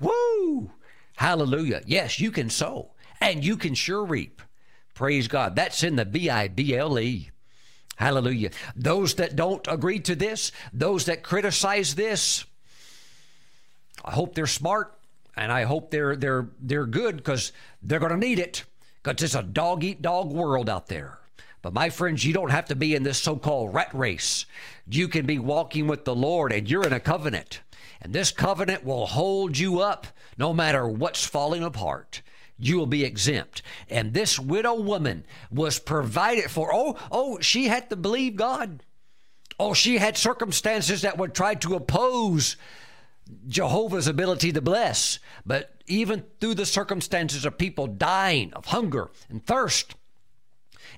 Woo! Hallelujah. Yes, you can sow and you can sure reap. Praise God. That's in the B I B L E. Hallelujah. Those that don't agree to this, those that criticize this, I hope they're smart and I hope they're they're they're good because they're going to need it because it's a dog eat dog world out there. But my friends, you don't have to be in this so called rat race. You can be walking with the Lord and you're in a covenant. And this covenant will hold you up no matter what's falling apart. You will be exempt. And this widow woman was provided for. Oh, oh, she had to believe God. Oh, she had circumstances that would try to oppose Jehovah's ability to bless. But even through the circumstances of people dying of hunger and thirst,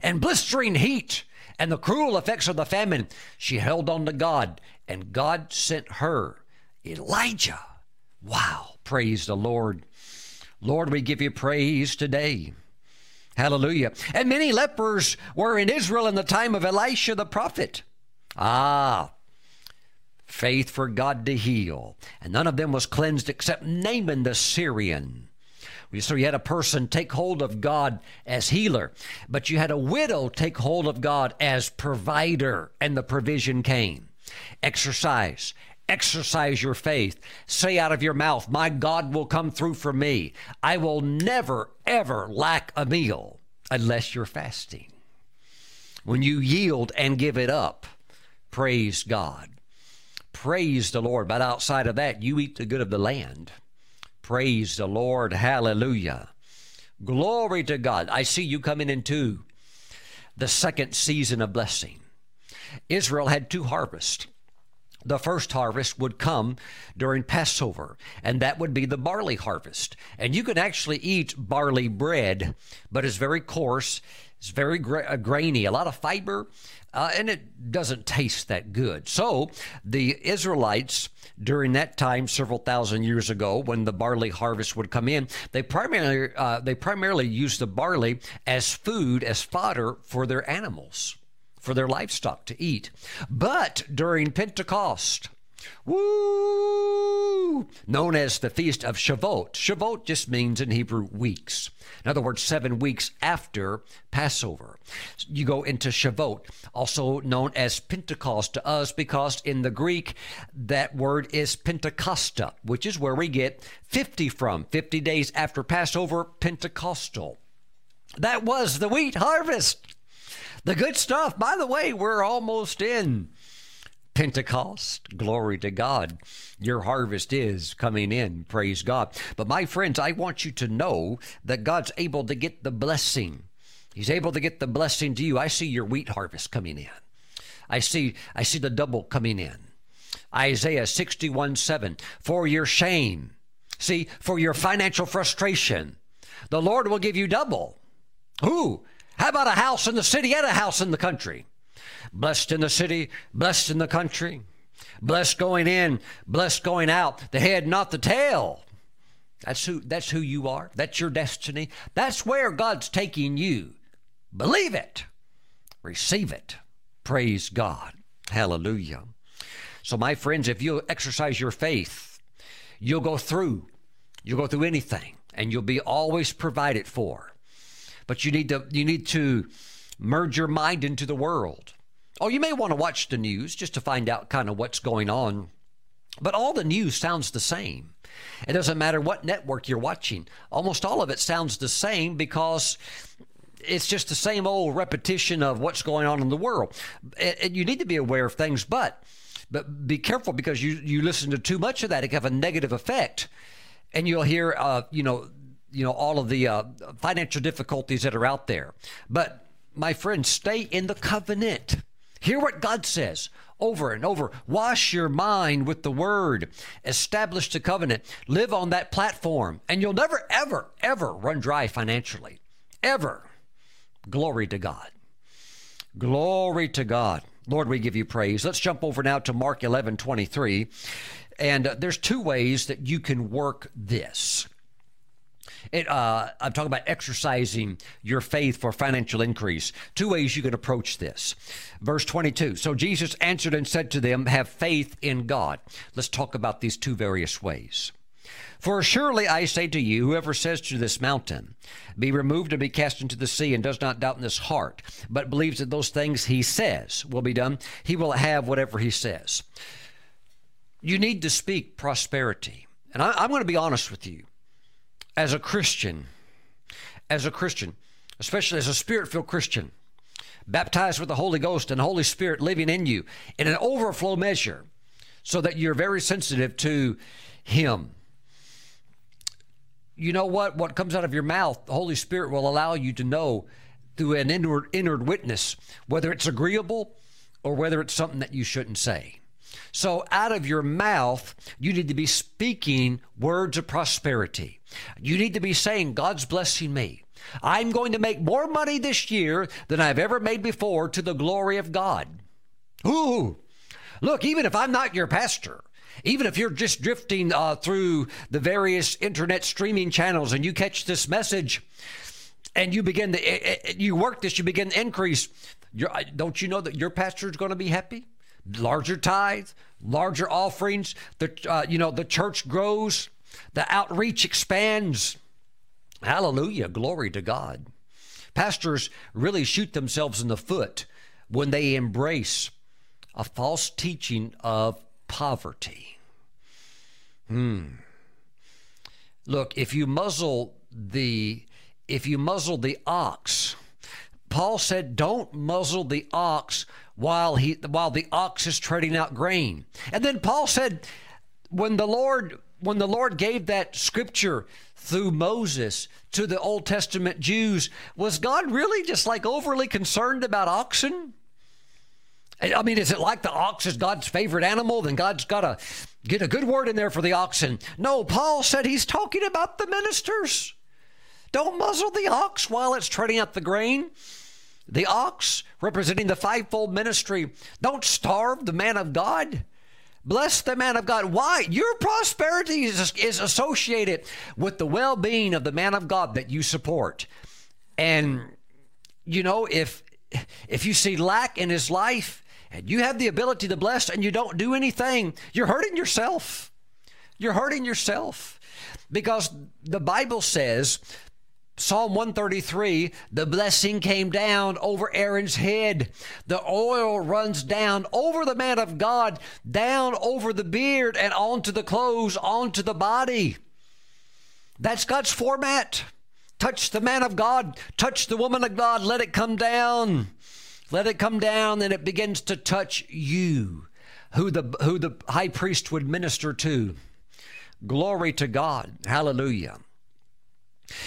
and blistering heat and the cruel effects of the famine, she held on to God, and God sent her Elijah. Wow, praise the Lord. Lord, we give you praise today. Hallelujah. And many lepers were in Israel in the time of Elisha the prophet. Ah, faith for God to heal. And none of them was cleansed except Naaman the Syrian. So you had a person take hold of God as healer, but you had a widow take hold of God as provider, and the provision came. Exercise. Exercise your faith. Say out of your mouth, My God will come through for me. I will never, ever lack a meal unless you're fasting. When you yield and give it up, praise God. Praise the Lord. But outside of that, you eat the good of the land. Praise the Lord. Hallelujah. Glory to God. I see you coming into the second season of blessing. Israel had two harvests. The first harvest would come during Passover, and that would be the barley harvest. And you can actually eat barley bread, but it's very coarse, it's very gra- uh, grainy, a lot of fiber, uh, and it doesn't taste that good. So the Israelites during that time, several thousand years ago, when the barley harvest would come in, they primarily uh, they primarily used the barley as food, as fodder for their animals, for their livestock to eat. But during Pentecost, Woo! Known as the Feast of Shavuot. Shavuot just means in Hebrew weeks. In other words, seven weeks after Passover. You go into Shavuot, also known as Pentecost to us because in the Greek that word is Pentecosta, which is where we get 50 from. 50 days after Passover, Pentecostal. That was the wheat harvest. The good stuff. By the way, we're almost in Pentecost. Glory to God. Your harvest is coming in. Praise God. But my friends, I want you to know that God's able to get the blessing. He's able to get the blessing to you. I see your wheat harvest coming in. I see I see the double coming in. Isaiah 61 7. For your shame. See, for your financial frustration, the Lord will give you double. Who? How about a house in the city and a house in the country? Blessed in the city, blessed in the country, blessed going in, blessed going out, the head, not the tail. That's who, that's who you are. That's your destiny. That's where God's taking you. Believe it. Receive it. Praise God. Hallelujah. So, my friends, if you exercise your faith, you'll go through. You'll go through anything, and you'll be always provided for. But you need to you need to merge your mind into the world. Oh, you may want to watch the news just to find out kind of what's going on. But all the news sounds the same. It doesn't matter what network you're watching. Almost all of it sounds the same because it's just the same old repetition of what's going on in the world. And you need to be aware of things, but but be careful because you you listen to too much of that, it can have a negative effect, and you'll hear uh, you know you know all of the uh, financial difficulties that are out there. But my friends, stay in the covenant. Hear what God says over and over. Wash your mind with the word. Establish the covenant. Live on that platform, and you'll never, ever, ever run dry financially. Ever. Glory to God. Glory to God. Lord, we give you praise. Let's jump over now to Mark 11 23. And uh, there's two ways that you can work this. It, uh, I'm talking about exercising your faith for financial increase. Two ways you can approach this. Verse 22. So Jesus answered and said to them, Have faith in God. Let's talk about these two various ways. For surely I say to you, whoever says to this mountain, Be removed and be cast into the sea, and does not doubt in his heart, but believes that those things he says will be done, he will have whatever he says. You need to speak prosperity. And I, am going to be honest with you as a Christian, as a Christian, especially as a spirit filled Christian, baptized with the Holy Ghost and Holy Spirit living in you in an overflow measure, so that you're very sensitive to Him. You know what? What comes out of your mouth, the Holy Spirit will allow you to know through an inward, inward witness whether it's agreeable or whether it's something that you shouldn't say. So, out of your mouth, you need to be speaking words of prosperity. You need to be saying, God's blessing me. I'm going to make more money this year than I've ever made before to the glory of God. Ooh, look, even if I'm not your pastor, Even if you're just drifting uh, through the various internet streaming channels and you catch this message and you begin to, eh, eh, you work this, you begin to increase. don't you know that your pastor is going to be happy? Larger tithe, larger offerings. The uh, you know the church grows, the outreach expands. Hallelujah, glory to God. Pastors really shoot themselves in the foot when they embrace a false teaching of poverty. Hmm. Look, if you muzzle the if you muzzle the ox, Paul said, don't muzzle the ox while he while the ox is treading out grain. And then Paul said, when the Lord when the Lord gave that scripture through Moses to the Old Testament Jews, was God really just like overly concerned about oxen? I mean, is it like the ox is God's favorite animal? Then God's got to get a good word in there for the oxen. No, Paul said he's talking about the ministers. Don't muzzle the ox while it's treading out the grain. The ox, representing the fivefold ministry, don't starve the man of God. Bless the man of God. Why? Your prosperity is, is associated with the well being of the man of God that you support. And, you know, if if you see lack in his life and you have the ability to bless and you don't do anything, you're hurting yourself. You're hurting yourself because the Bible says Psalm 133 the blessing came down over Aaron's head. The oil runs down over the man of God, down over the beard, and onto the clothes, onto the body. That's God's format. Touch the man of God, touch the woman of God, let it come down. Let it come down, and it begins to touch you, who the, who the high priest would minister to. Glory to God. Hallelujah.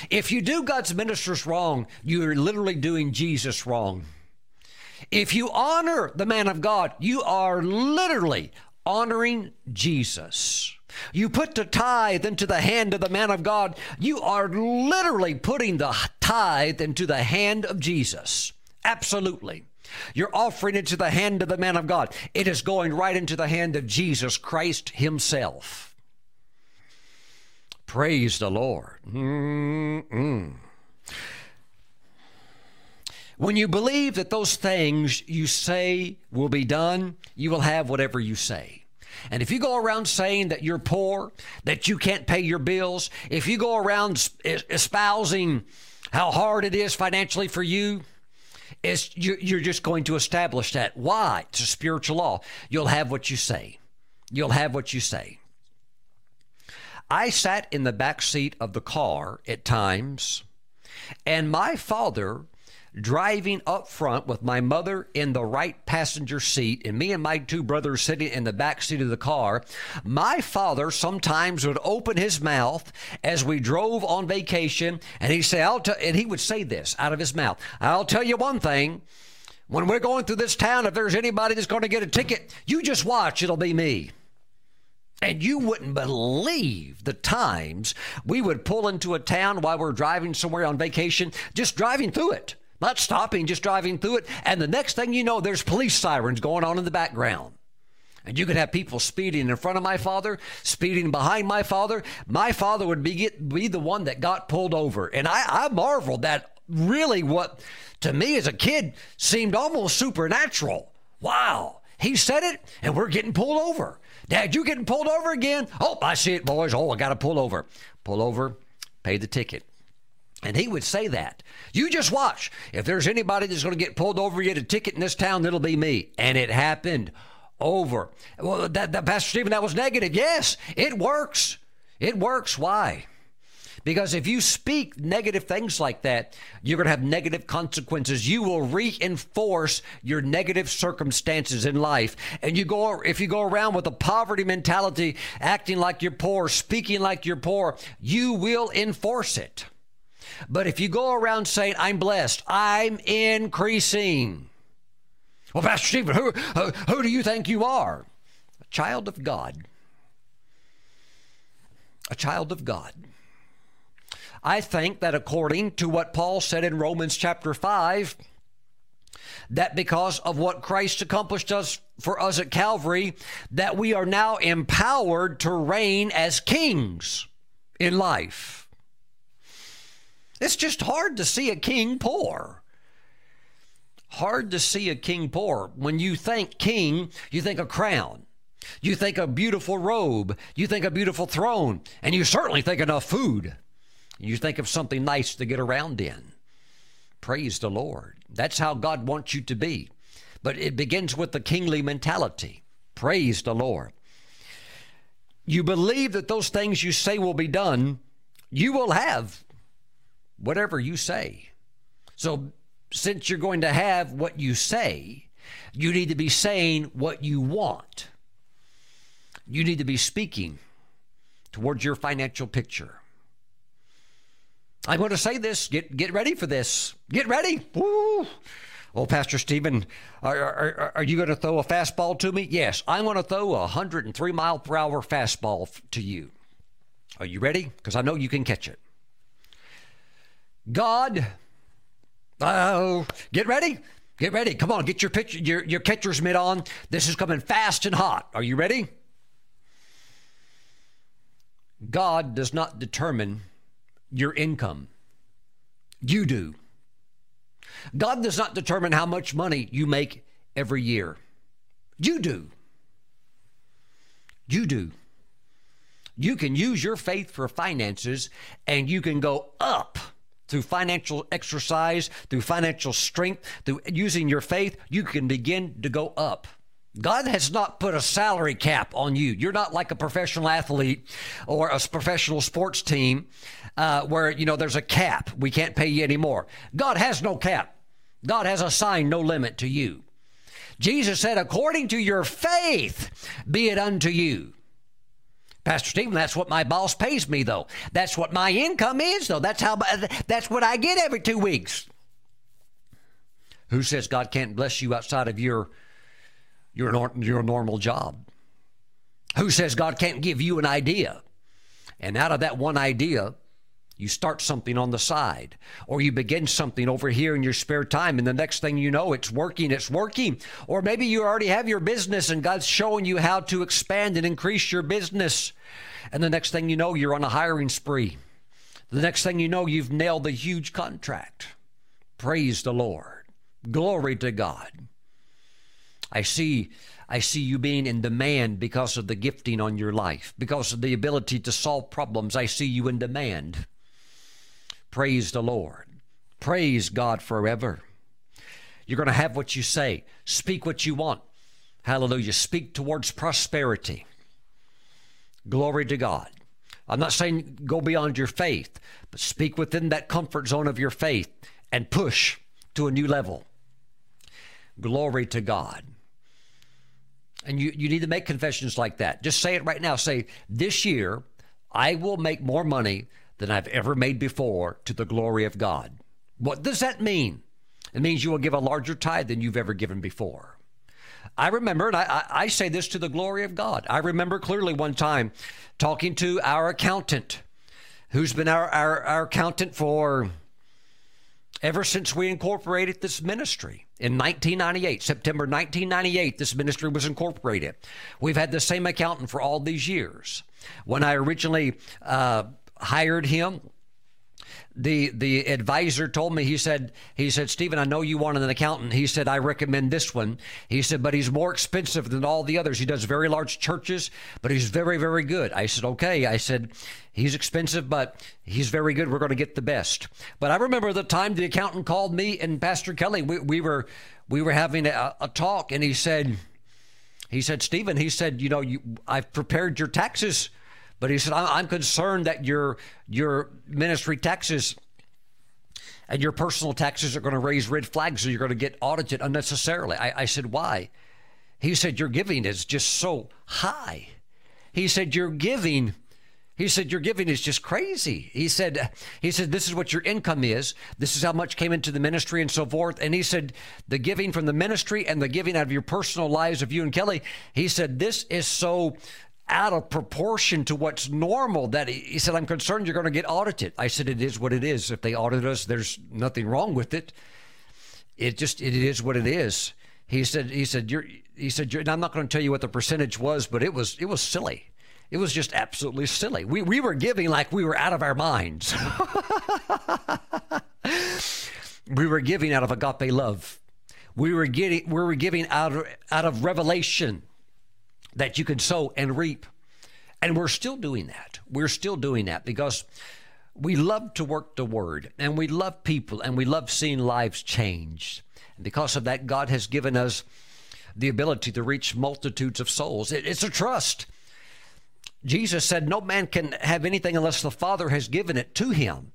If you do God's ministers wrong, you're literally doing Jesus wrong. If you honor the man of God, you are literally honoring Jesus. You put the tithe into the hand of the man of God, you are literally putting the tithe into the hand of Jesus. Absolutely. You're offering it to the hand of the man of God. It is going right into the hand of Jesus Christ Himself. Praise the Lord. Mm-mm. When you believe that those things you say will be done, you will have whatever you say. And if you go around saying that you're poor, that you can't pay your bills, if you go around espousing how hard it is financially for you, it's, you're just going to establish that. Why? It's a spiritual law. You'll have what you say. You'll have what you say. I sat in the back seat of the car at times, and my father driving up front with my mother in the right passenger seat and me and my two brothers sitting in the back seat of the car, my father sometimes would open his mouth as we drove on vacation and he'd say, I'll t-, and he would say this out of his mouth, I'll tell you one thing. When we're going through this town, if there's anybody that's going to get a ticket, you just watch, it'll be me. And you wouldn't believe the times we would pull into a town while we're driving somewhere on vacation, just driving through it, not stopping, just driving through it. And the next thing you know, there's police sirens going on in the background. And you could have people speeding in front of my father, speeding behind my father. My father would be, get, be the one that got pulled over. And I, I marveled that really what to me as a kid seemed almost supernatural. Wow. He said it, and we're getting pulled over. Dad, you getting pulled over again? Oh, I see it, boys. Oh, I got to pull over. Pull over, pay the ticket. And he would say that. You just watch. If there's anybody that's going to get pulled over, get a ticket in this town, it'll be me. And it happened over. Well, that, that Pastor Stephen, that was negative. Yes, it works. It works. Why? Because if you speak negative things like that, you're going to have negative consequences. You will reinforce your negative circumstances in life. And you go if you go around with a poverty mentality, acting like you're poor, speaking like you're poor, you will enforce it. But if you go around saying, I'm blessed, I'm increasing. Well, Pastor Stephen, who, who, who do you think you are? A child of God. A child of God. I think that according to what Paul said in Romans chapter 5, that because of what Christ accomplished us for us at Calvary, that we are now empowered to reign as kings in life. It's just hard to see a king poor. Hard to see a king poor. When you think king, you think a crown. You think a beautiful robe. You think a beautiful throne. And you certainly think enough food. You think of something nice to get around in. Praise the Lord. That's how God wants you to be. But it begins with the kingly mentality. Praise the Lord. You believe that those things you say will be done, you will have whatever you say. So, since you're going to have what you say, you need to be saying what you want. You need to be speaking towards your financial picture. I'm going to say this. Get get ready for this. Get ready. Woo. Oh, Pastor Stephen, are, are, are you going to throw a fastball to me? Yes, I'm going to throw a 103 mile per hour fastball to you. Are you ready? Because I know you can catch it. God, oh, get ready. Get ready. Come on, get your pitch, your, your catcher's mitt on. This is coming fast and hot. Are you ready? God does not determine your income. You do. God does not determine how much money you make every year. You do. You do. You can use your faith for finances and you can go up through financial exercise, through financial strength, through using your faith. You can begin to go up. God has not put a salary cap on you. You're not like a professional athlete or a professional sports team uh, where, you know, there's a cap. We can't pay you anymore. God has no cap. God has assigned no limit to you. Jesus said, according to your faith, be it unto you. Pastor Stephen, that's what my boss pays me, though. That's what my income is, though. That's how. That's what I get every two weeks. Who says God can't bless you outside of your your, nor- your normal job? Who says God can't give you an idea? And out of that one idea, you start something on the side, or you begin something over here in your spare time, and the next thing you know, it's working, it's working. Or maybe you already have your business and God's showing you how to expand and increase your business. And the next thing you know, you're on a hiring spree. The next thing you know, you've nailed a huge contract. Praise the Lord. Glory to God. I see I see you being in demand because of the gifting on your life, because of the ability to solve problems. I see you in demand. Praise the Lord. Praise God forever. You're going to have what you say. Speak what you want. Hallelujah. Speak towards prosperity. Glory to God. I'm not saying go beyond your faith, but speak within that comfort zone of your faith and push to a new level. Glory to God. And you, you need to make confessions like that. Just say it right now. Say, This year, I will make more money than I've ever made before to the glory of God. What does that mean? It means you will give a larger tithe than you've ever given before. I remember, and I, I, say this to the glory of God. I remember clearly one time talking to our accountant, who's been our, our, our accountant for ever since we incorporated this ministry in 1998, September 1998, this ministry was incorporated. We've had the same accountant for all these years. When I originally uh, hired him, the the advisor told me he said he said Stephen I know you wanted an accountant. He said I recommend this one. He said but he's more expensive than all the others. He does very large churches but he's very very good. I said okay. I said he's expensive but he's very good. We're going to get the best. But I remember the time the accountant called me and Pastor Kelly we, we were we were having a, a talk and he said he said Stephen he said you know you I've prepared your taxes but he said, I'm concerned that your your ministry taxes and your personal taxes are going to raise red flags, so you're going to get audited unnecessarily. I, I said, why? He said, your giving is just so high. He said, your giving. He said, Your giving is just crazy. He said, He said, This is what your income is. This is how much came into the ministry and so forth. And he said, The giving from the ministry and the giving out of your personal lives of you and Kelly, he said, This is so out of proportion to what's normal that he said i'm concerned you're going to get audited i said it is what it is if they audit us there's nothing wrong with it it just it is what it is. He said he said you're he said you're, I'm not going to tell you what the percentage was, but it was it was silly. It was just absolutely silly. We we were giving like we were out of our minds. [laughs] we were giving out of agape love. We were getting we were giving out of, out of revelation that you can sow and reap. And we're still doing that. We're still doing that because we love to work the word and we love people and we love seeing lives changed. And because of that, God has given us the ability to reach multitudes of souls. It, it's a trust. Jesus said, No man can have anything unless the Father has given it to him.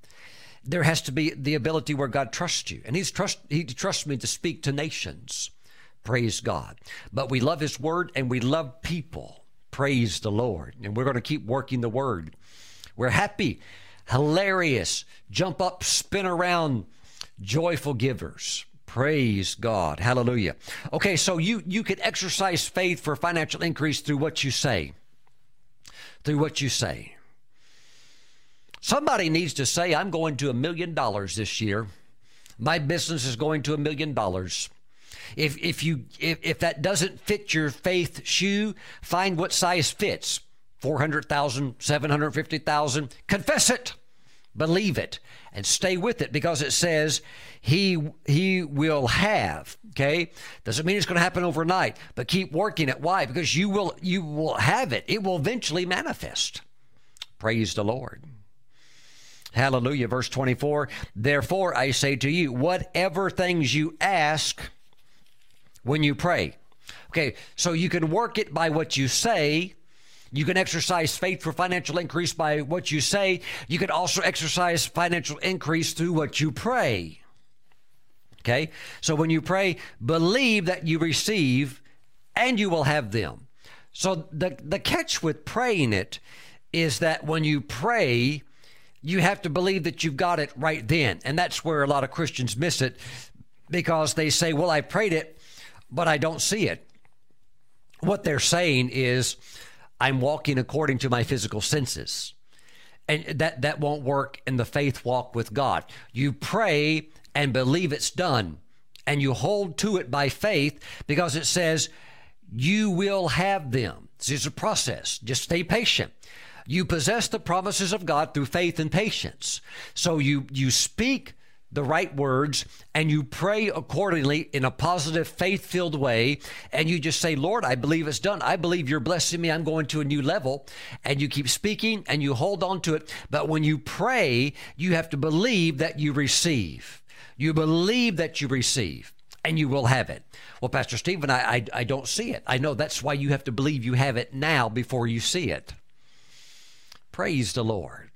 There has to be the ability where God trusts you. And He's trust He trusts me to speak to nations. Praise God. But we love His word and we love people. Praise the Lord. And we're going to keep working the word. We're happy, hilarious, jump up, spin around, joyful givers. Praise God. Hallelujah. Okay, so you you can exercise faith for financial increase through what you say. Through what you say. Somebody needs to say, I'm going to a million dollars this year. My business is going to a million dollars. If if you if, if that doesn't fit your faith shoe, find what size fits. 400,000, 750,000. Confess it. Believe it and stay with it because it says he he will have, okay? Doesn't mean it's going to happen overnight, but keep working it. Why? Because you will you will have it. It will eventually manifest. Praise the Lord. Hallelujah. Verse 24. Therefore I say to you, whatever things you ask when you pray. Okay, so you can work it by what you say. You can exercise faith for financial increase by what you say. You can also exercise financial increase through what you pray. Okay, so when you pray, believe that you receive and you will have them. So the, the catch with praying it is that when you pray, you have to believe that you've got it right then. And that's where a lot of Christians miss it because they say, Well, I prayed it, but I don't see it. What they're saying is, I'm walking according to my physical senses. And that, that won't work in the faith walk with God. You pray and believe it's done, and you hold to it by faith because it says, You will have them. This is a process. Just stay patient. You possess the promises of God through faith and patience. So you, you speak the right words and you pray accordingly in a positive, faith filled way. And you just say, Lord, I believe it's done. I believe you're blessing me. I'm going to a new level. And you keep speaking and you hold on to it. But when you pray, you have to believe that you receive. You believe that you receive and you will have it. Well, Pastor Steven, I, I, I don't see it. I know that's why you have to believe you have it now before you see it. Praise the Lord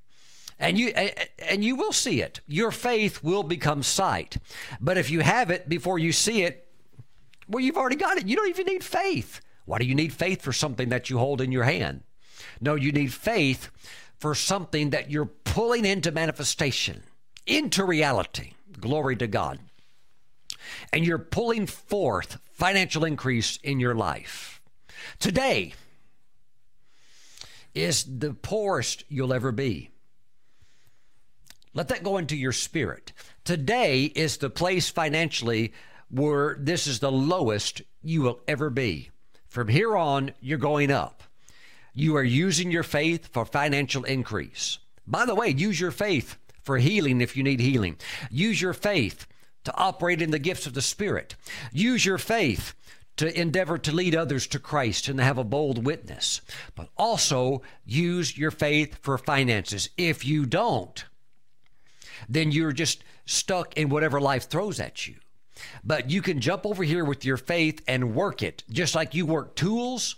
and you and you will see it. Your faith will become sight. But if you have it before you see it well you've already got it. You don't even need faith. Why do you need faith for something that you hold in your hand? No you need faith for something that you're pulling into manifestation into reality. Glory to god. And you're pulling forth financial increase in your life. Today is the poorest you'll ever be let that go into your spirit. Today is the place financially where this is the lowest you will ever be. From here on, you're going up. You are using your faith for financial increase. By the way, use your faith for healing if you need healing. Use your faith to operate in the gifts of the Spirit. Use your faith to endeavor to lead others to Christ and to have a bold witness. But also use your faith for finances. If you don't, then you're just stuck in whatever life throws at you. But you can jump over here with your faith and work it, just like you work tools.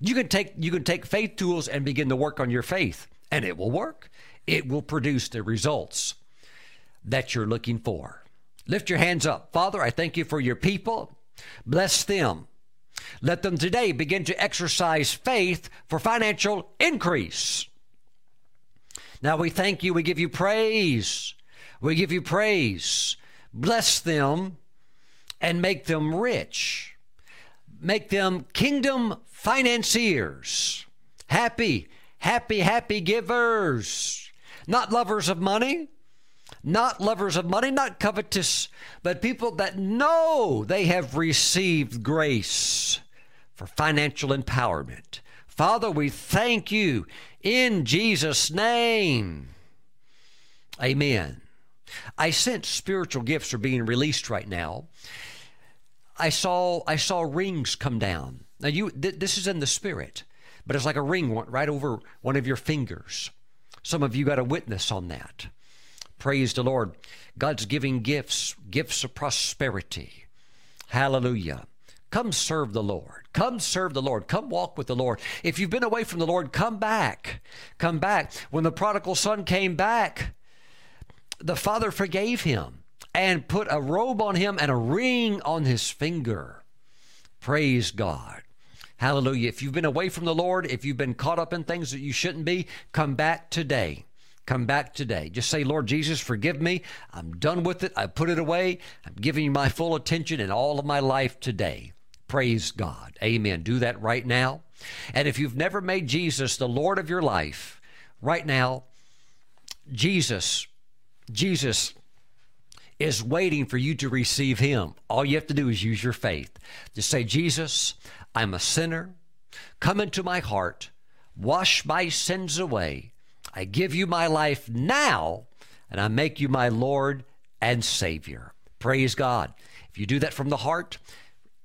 You can take you can take faith tools and begin to work on your faith, and it will work. It will produce the results that you're looking for. Lift your hands up. Father, I thank you for your people. Bless them. Let them today begin to exercise faith for financial increase. Now we thank you. We give you praise. We give you praise. Bless them and make them rich. Make them kingdom financiers. Happy, happy, happy givers. Not lovers of money, not lovers of money, not covetous, but people that know they have received grace for financial empowerment. Father, we thank you in Jesus' name. Amen. I sense spiritual gifts are being released right now. I saw I saw rings come down. Now you th- this is in the spirit, but it's like a ring right over one of your fingers. Some of you got a witness on that. Praise the Lord. God's giving gifts, gifts of prosperity. Hallelujah. Come serve the Lord. Come serve the Lord. Come walk with the Lord. If you've been away from the Lord, come back. Come back. When the prodigal son came back, the father forgave him and put a robe on him and a ring on his finger. Praise God. Hallelujah. If you've been away from the Lord, if you've been caught up in things that you shouldn't be, come back today. Come back today. Just say, Lord Jesus, forgive me. I'm done with it. I put it away. I'm giving you my full attention and all of my life today. Praise God. Amen. Do that right now. And if you've never made Jesus the Lord of your life, right now, Jesus, Jesus is waiting for you to receive him. All you have to do is use your faith. Just say, Jesus, I'm a sinner. Come into my heart. Wash my sins away. I give you my life now, and I make you my Lord and Savior. Praise God. If you do that from the heart,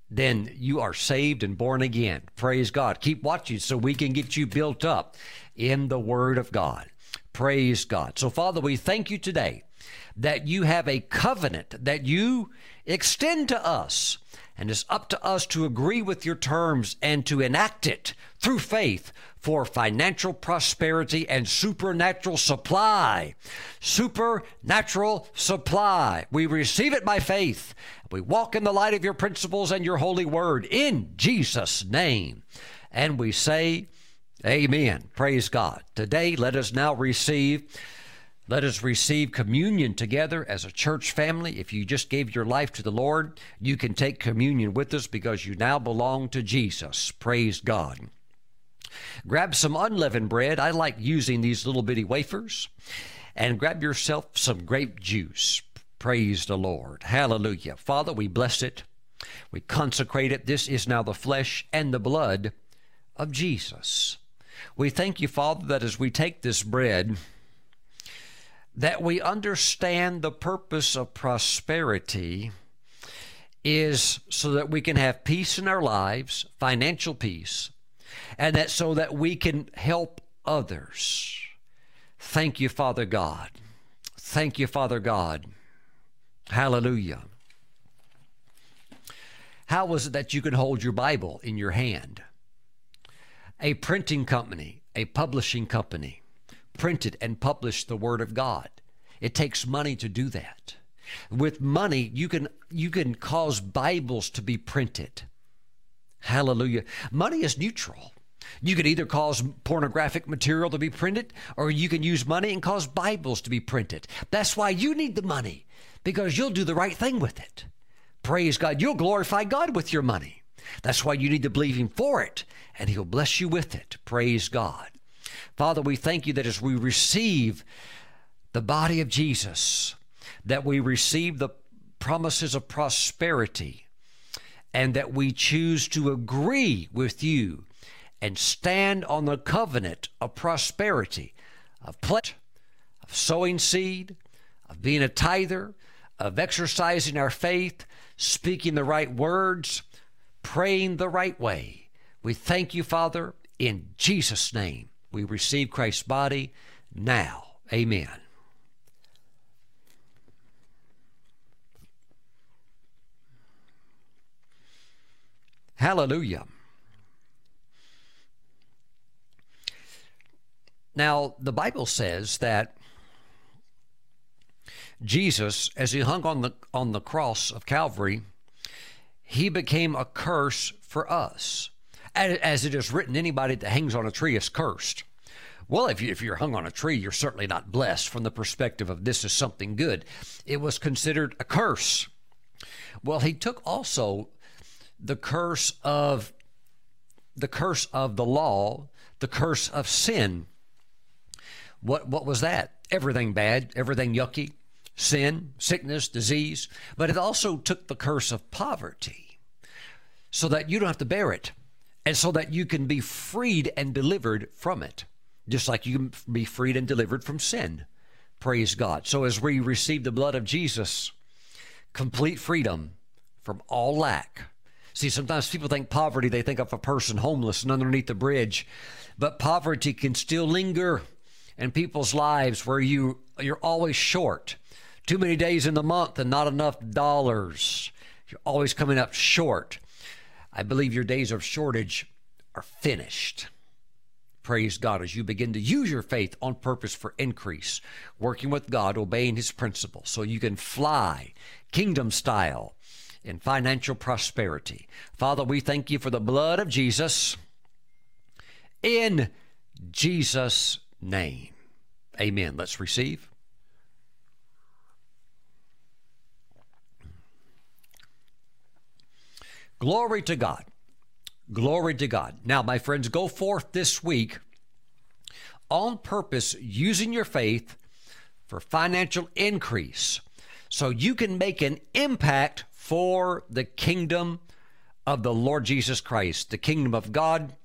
then you are saved and born again. Praise God. Keep watching so we can get you built up in the Word of God. Praise God. So, Father, we thank you today that you have a covenant that you extend to us. And it's up to us to agree with your terms and to enact it through faith for financial prosperity and supernatural supply. Supernatural supply. We receive it by faith. We walk in the light of your principles and your holy word in Jesus' name. And we say, Amen. Praise God. Today, let us now receive let us receive communion together as a church family. If you just gave your life to the Lord, you can take communion with us because you now belong to Jesus. Praise God. Grab some unleavened bread. I like using these little bitty wafers. And grab yourself some grape juice. Praise the Lord. Hallelujah. Father, we bless it. We consecrate it. This is now the flesh and the blood of Jesus. We thank you, Father, that as we take this bread, that we understand the purpose of prosperity is so that we can have peace in our lives, financial peace, and that so that we can help others. Thank you, Father God. Thank you, Father God. Hallelujah. How was it that you could hold your Bible in your hand? A printing company, a publishing company, printed and published the Word of God. It takes money to do that. With money, you can you can cause Bibles to be printed. Hallelujah. Money is neutral. You could either cause pornographic material to be printed, or you can use money and cause Bibles to be printed. That's why you need the money, because you'll do the right thing with it. Praise God. You'll glorify God with your money. That's why you need to believe Him for it, and He'll bless you with it. Praise God. Father, we thank you that as we receive the body of Jesus, that we receive the promises of prosperity, and that we choose to agree with you and stand on the covenant of prosperity, of pledge, of sowing seed, of being a tither, of exercising our faith, speaking the right words, praying the right way. We thank you, Father, in Jesus' name. We receive Christ's body now. Amen. Hallelujah. Now, the Bible says that Jesus, as he hung on the, on the cross of Calvary, he became a curse for us. As it is written, anybody that hangs on a tree is cursed. Well, if, you, if you're hung on a tree, you're certainly not blessed from the perspective of this is something good. It was considered a curse. Well, he took also the curse of the curse of the law, the curse of sin what what was that? Everything bad, everything yucky, sin, sickness, disease, but it also took the curse of poverty so that you don't have to bear it and so that you can be freed and delivered from it, just like you can be freed and delivered from sin. Praise God. So as we receive the blood of Jesus, complete freedom from all lack. See, sometimes people think poverty, they think of a person homeless and underneath the bridge, but poverty can still linger in people's lives where you you're always short too many days in the month and not enough dollars. You're always coming up short. I believe your days of shortage are finished. Praise God as you begin to use your faith on purpose for increase, working with God, obeying His principles, so you can fly kingdom style in financial prosperity. Father, we thank you for the blood of Jesus in Jesus' name. Amen. Let's receive. Glory to God. Glory to God. Now, my friends, go forth this week on purpose using your faith for financial increase so you can make an impact for the kingdom of the Lord Jesus Christ, the kingdom of God,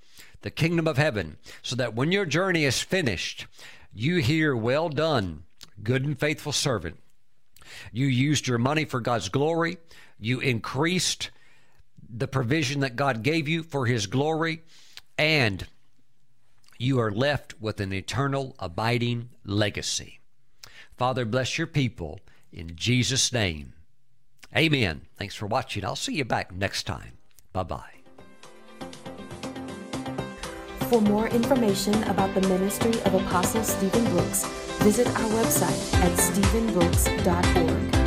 the kingdom of heaven, so that when your journey is finished, you hear, Well done, good and faithful servant. You used your money for God's glory, you increased the provision that God gave you for His glory, and you are left with an eternal, abiding legacy. Father, bless your people in Jesus' name. Amen. Thanks for watching. I'll see you back next time. Bye bye. For more information about the ministry of Apostle Steven Brooks, visit our website at stevenbrooks.org.